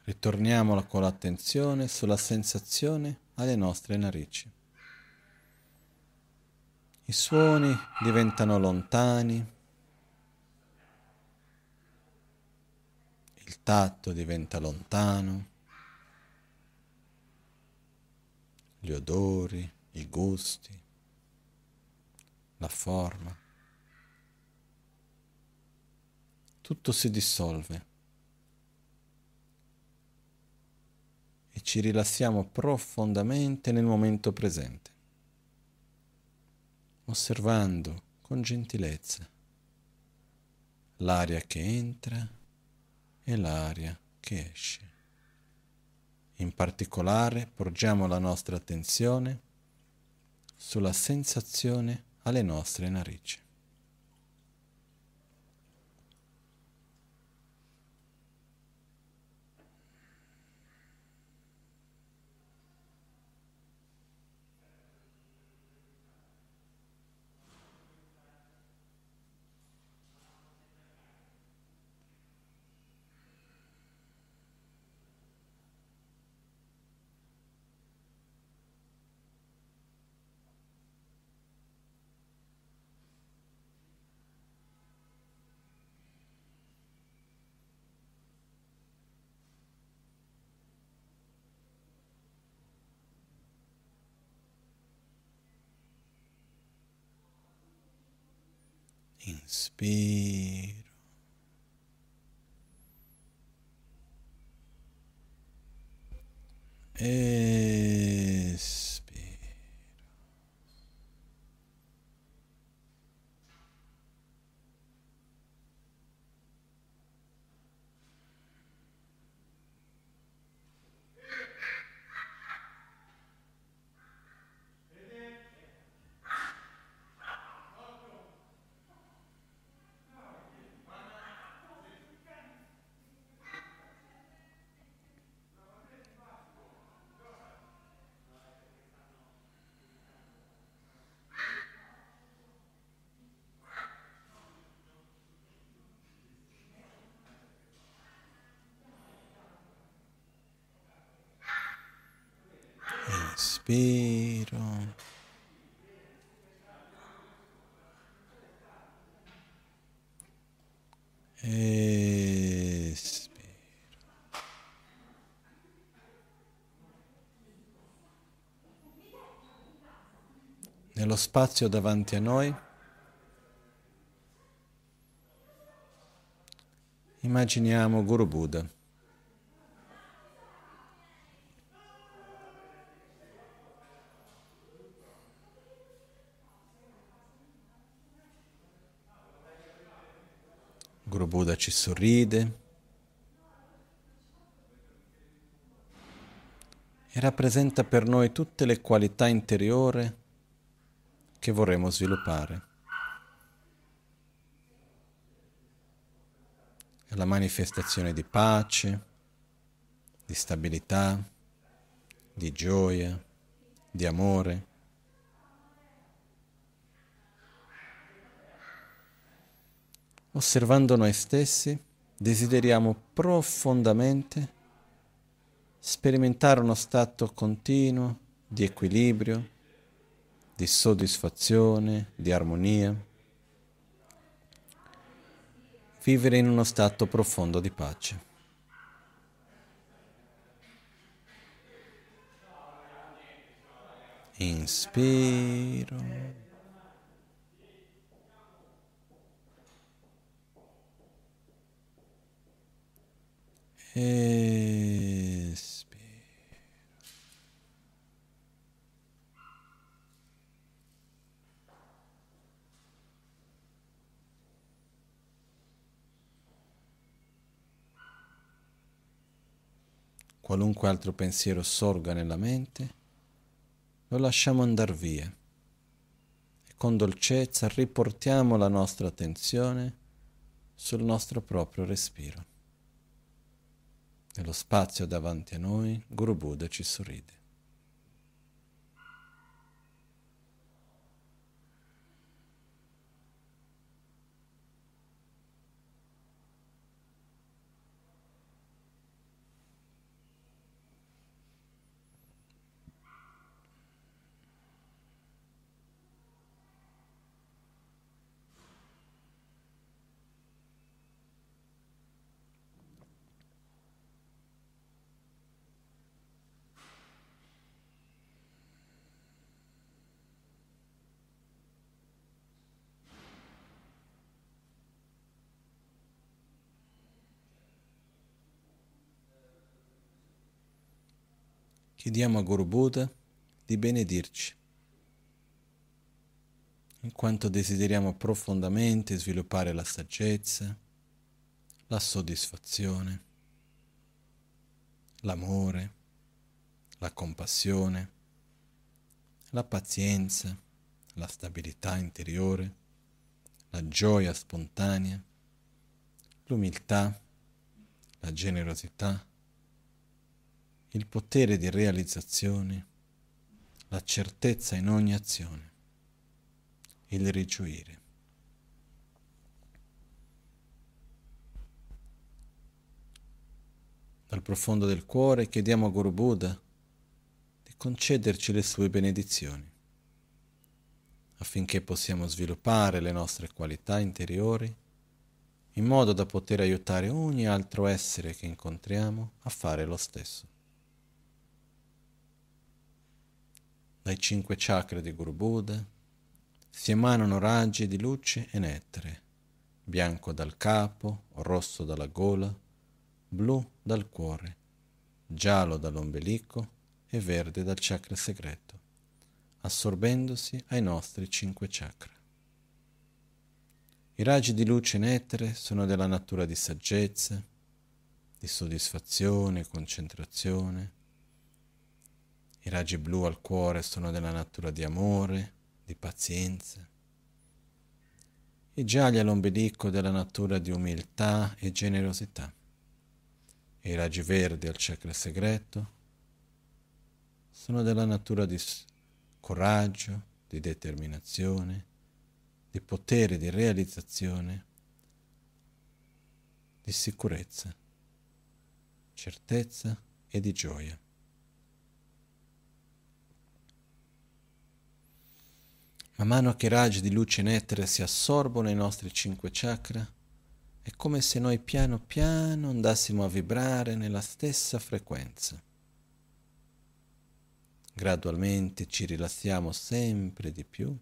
Ritorniamo con l'attenzione sulla sensazione alle nostre narici. I suoni diventano lontani, il tatto diventa lontano, gli odori, i gusti, la forma. Tutto si dissolve e ci rilassiamo profondamente nel momento presente, osservando con gentilezza l'aria che entra e l'aria che esce. In particolare porgiamo la nostra attenzione sulla sensazione alle nostre narici. Inspiro. Espiro. Inspiro. Espiro. Nello spazio davanti a noi immaginiamo Guru Buddha. Guru Buddha ci sorride e rappresenta per noi tutte le qualità interiori che vorremmo sviluppare. È la manifestazione di pace, di stabilità, di gioia, di amore. Osservando noi stessi, desideriamo profondamente sperimentare uno stato continuo di equilibrio, di soddisfazione, di armonia, vivere in uno stato profondo di pace. Inspiro. Espiro. Qualunque altro pensiero sorga nella mente, lo lasciamo andare via e con dolcezza riportiamo la nostra attenzione sul nostro proprio respiro. Nello spazio davanti a noi, Guru Buddha ci sorride. Chiediamo a Guru Buddha di benedirci, in quanto desideriamo profondamente sviluppare la saggezza, la soddisfazione, l'amore, la compassione, la pazienza, la stabilità interiore, la gioia spontanea, l'umiltà, la generosità, il potere di realizzazione, la certezza in ogni azione, il rigioire. Dal profondo del cuore chiediamo a Guru Buddha di concederci le sue benedizioni affinché possiamo sviluppare le nostre qualità interiori in modo da poter aiutare ogni altro essere che incontriamo a fare lo stesso. Dai cinque chakra di Guru Buddha, si emanano raggi di luce e nettare, bianco dal capo, rosso dalla gola, blu dal cuore, giallo dall'ombelico e verde dal chakra segreto, assorbendosi ai nostri cinque chakra. I raggi di luce e nettare sono della natura di saggezza, di soddisfazione, concentrazione. I raggi blu al cuore sono della natura di amore, di pazienza. I gialli all'ombelico della natura di umiltà e generosità. I raggi verdi al chakra segreto sono della natura di coraggio, di determinazione, di potere di realizzazione, di sicurezza certezza e di gioia. Man mano che i raggi di luce nettere si assorbono ai nostri cinque chakra, è come se noi piano piano andassimo a vibrare nella stessa frequenza. Gradualmente ci rilassiamo sempre di più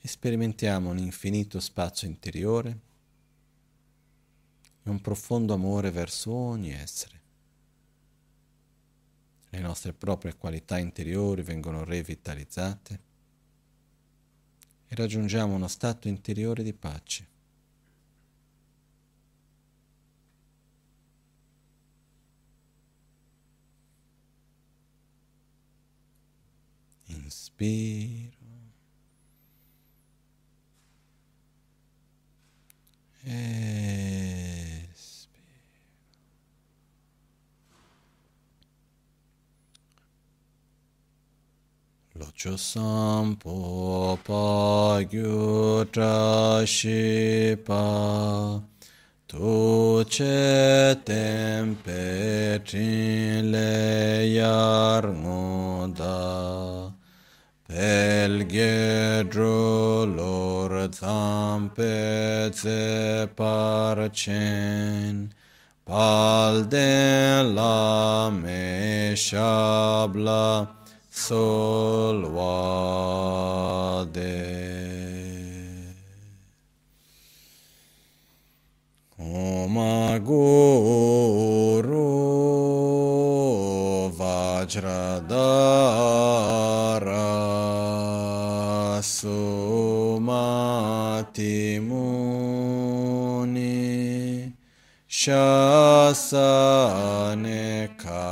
e sperimentiamo un infinito spazio interiore e un profondo amore verso ogni essere. Le nostre proprie qualità interiori vengono revitalizzate e raggiungiamo uno stato interiore di pace. Inspiro. E Locho sampo pa gyu tu che tempe trin le pel gedro lor zampe tse par pal de la me shabla solvade. Oma Guru Vajradara Sumati Muni Shasane Karma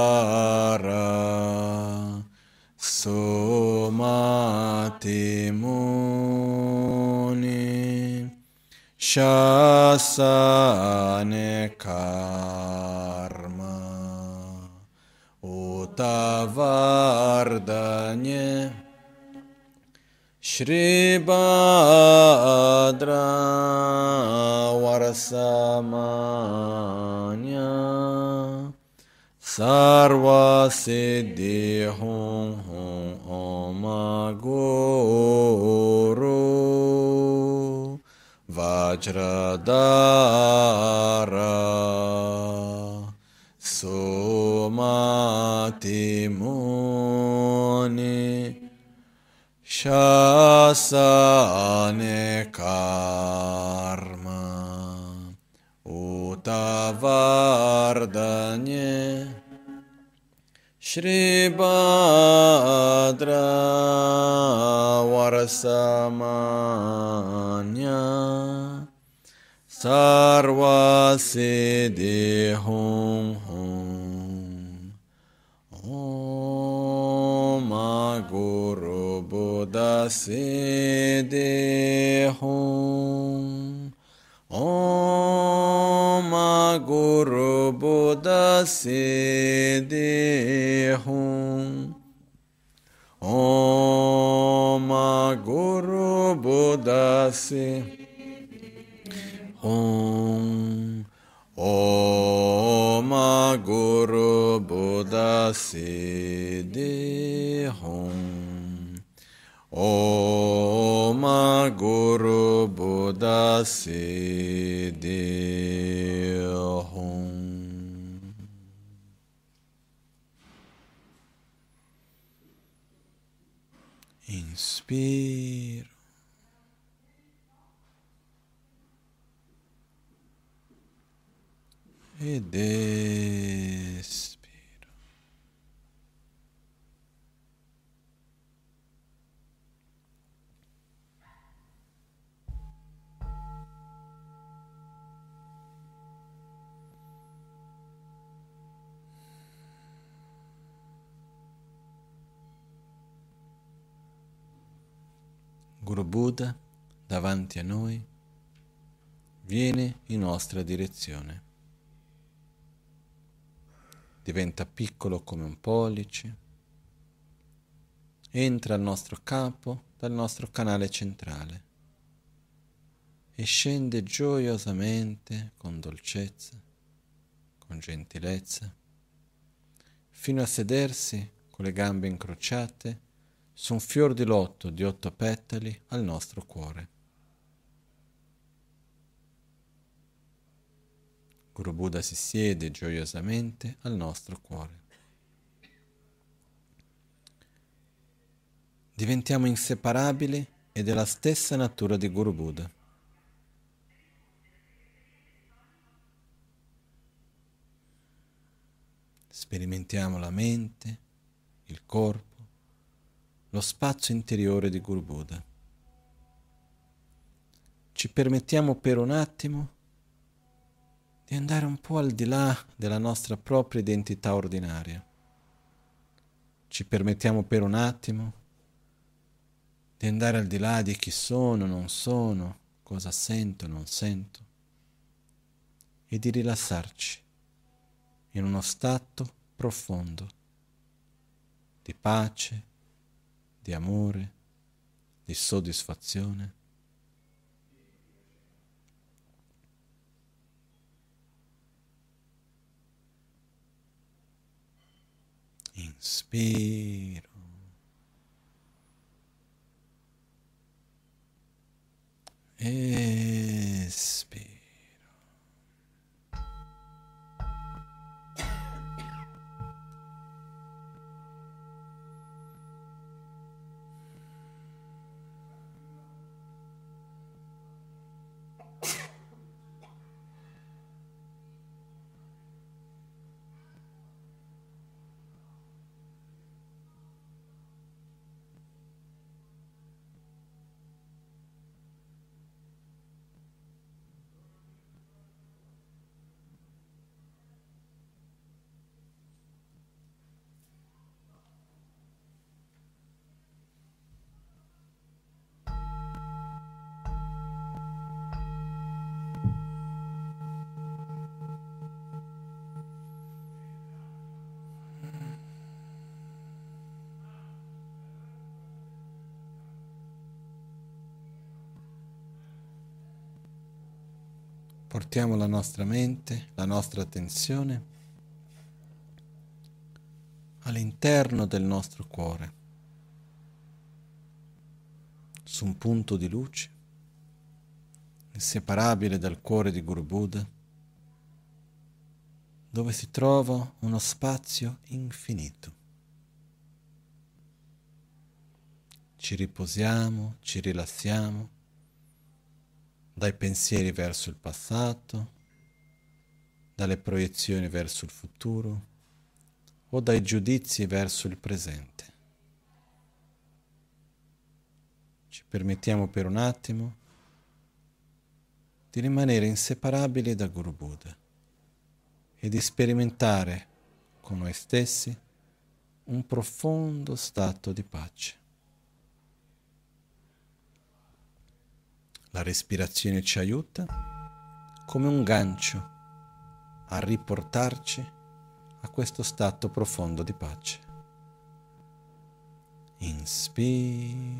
Shri Bhadra Varasamanya Sarva Siddhi Hum Hum Buddha davanti a noi viene in nostra direzione. Diventa piccolo come un pollice, entra al nostro capo dal nostro canale centrale e scende gioiosamente con dolcezza, con gentilezza, fino a sedersi con le gambe incrociate su un fior di lotto di otto petali al nostro cuore. Guru Buddha si siede gioiosamente al nostro cuore. Diventiamo inseparabili e della stessa natura di Guru Buddha. Sperimentiamo la mente, il corpo, lo spazio interiore di Guru Buddha. Ci permettiamo per un attimo di andare un po' al di là della nostra propria identità ordinaria. Ci permettiamo per un attimo di andare al di là di chi sono, non sono, cosa sento, non sento, e di rilassarci in uno stato profondo di pace, di amore, di soddisfazione. Inspiro. Espiro. Portiamo la nostra mente, la nostra attenzione all'interno del nostro cuore, su un punto di luce inseparabile dal cuore di Guru Buddha, dove si trova uno spazio infinito. Ci riposiamo, ci rilassiamo dai pensieri verso il passato, dalle proiezioni verso il futuro o dai giudizi verso il presente. Ci permettiamo per un attimo di rimanere inseparabili da Guru Buddha e di sperimentare con noi stessi un profondo stato di pace. La respirazione ci aiuta come un gancio a riportarci a questo stato profondo di pace. Inspiro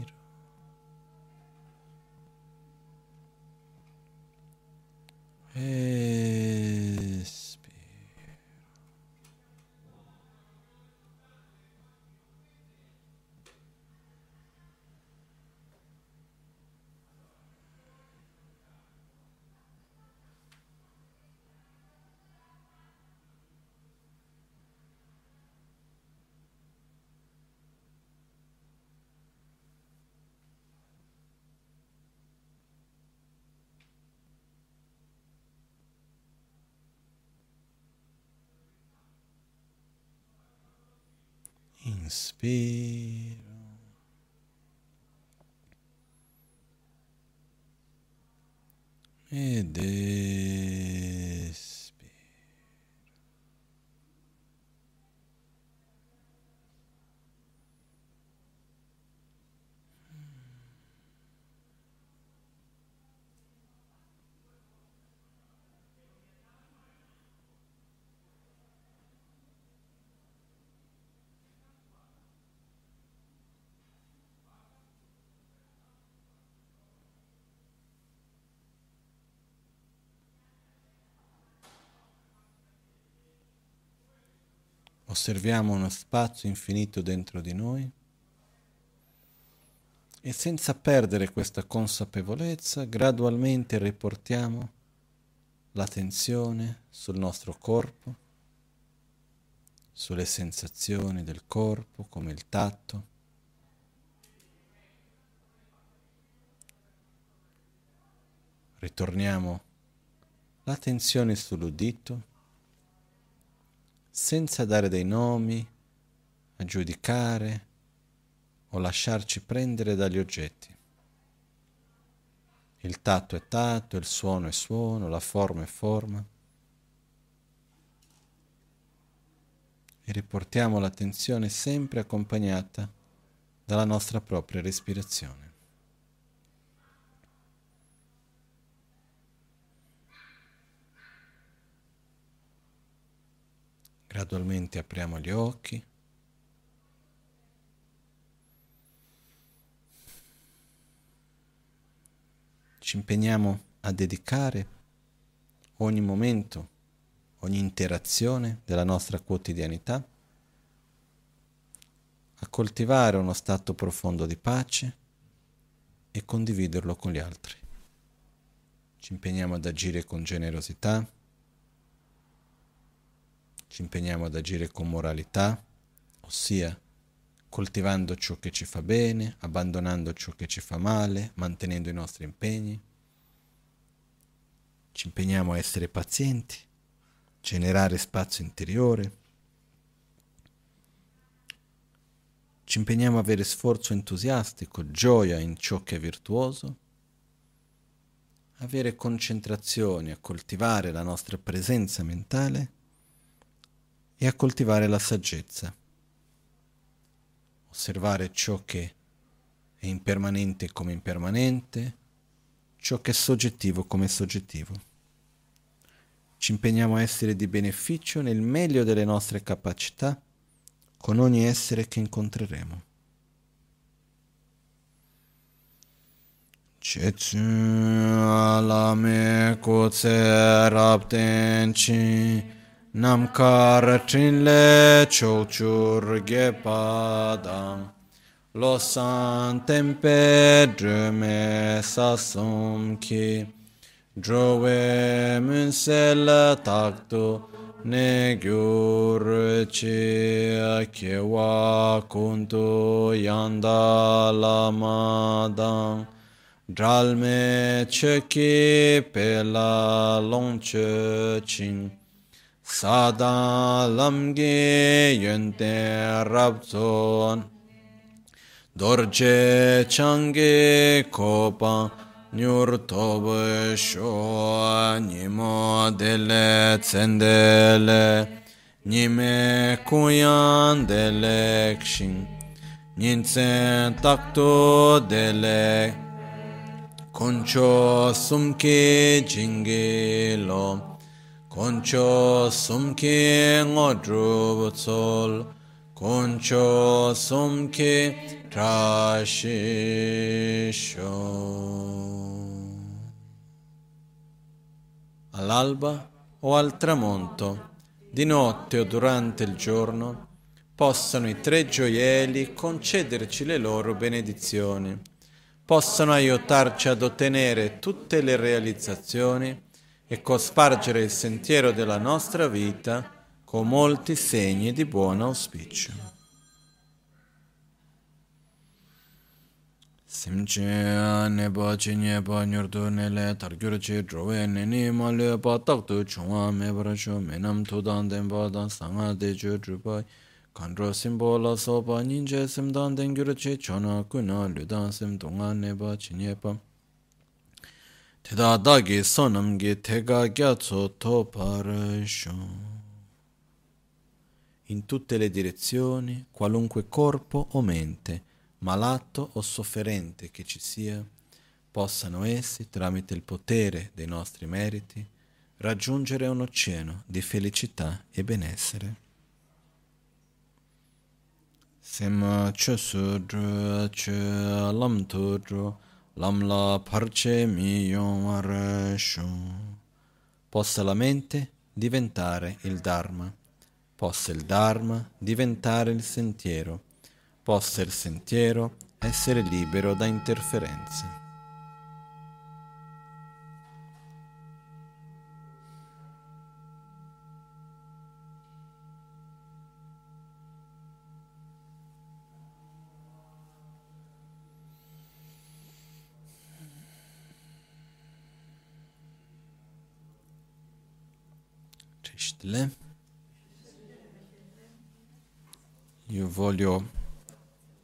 Inspiro. Ed Osserviamo uno spazio infinito dentro di noi e senza perdere questa consapevolezza gradualmente riportiamo l'attenzione sul nostro corpo, sulle sensazioni del corpo come il tatto. Ritorniamo l'attenzione sull'udito senza dare dei nomi, a giudicare o lasciarci prendere dagli oggetti. Il tatto è tatto, il suono è suono, la forma è forma. E riportiamo l'attenzione sempre accompagnata dalla nostra propria respirazione. Gradualmente apriamo gli occhi. Ci impegniamo a dedicare ogni momento, ogni interazione della nostra quotidianità a coltivare uno stato profondo di pace e condividerlo con gli altri. Ci impegniamo ad agire con generosità, ci impegniamo ad agire con moralità, ossia coltivando ciò che ci fa bene, abbandonando ciò che ci fa male, mantenendo i nostri impegni. Ci impegniamo a essere pazienti, generare spazio interiore. Ci impegniamo a avere sforzo entusiastico, gioia in ciò che è virtuoso, avere concentrazione, a coltivare la nostra presenza mentale e a coltivare la saggezza. Osservare ciò che è impermanente come impermanente, ciò che è soggettivo come soggettivo. Ci impegniamo a essere di beneficio nel meglio delle nostre capacità con ogni essere che incontreremo. Cetsu alame kutse raptenchi Namkar trinle chokchur gepadang Lo san tempe drume sasum ki. Drove munsel taktu ne gyur chi kewa kuntu yanda lamadang Dralme cheki pela longche ching Sada lamge yönte rabzon Dorje change kopa nyur tobe sho Nimo dele tsendele. Nime kuyan dele kshin. Ninsen takto dele. Koncho sumke jinge lo Concho sumke ngodru tsol, concho sumke trashisho. all'alba o al tramonto, di notte o durante il giorno, possano i tre gioielli concederci le loro benedizioni, possano aiutarci ad ottenere tutte le realizzazioni e cospargere il sentiero della nostra vita con molti segni di buon auspicio. Simche nepa chi nyepa nyurdu nele targyur chi drowe nini ma le pa taktu chungwa me parasho me nam tu dan denpa dan sanga de ju drupai kandro simbo la sopa ninje sim dan dengyur chi chona kuna lu dan sim dunga nepa chi nyepa teta dagi sonam gi tega gyatso to parasho in tutte le direzioni, qualunque corpo o mente, malato o sofferente che ci sia, possano essi, tramite il potere dei nostri meriti, raggiungere un oceano di felicità e benessere. Sema chusudru che lam tudru lam la parce mi yomarashu. Possa la mente diventare il Dharma possa il Dharma diventare il sentiero, possa il sentiero essere libero da interferenze. Io voglio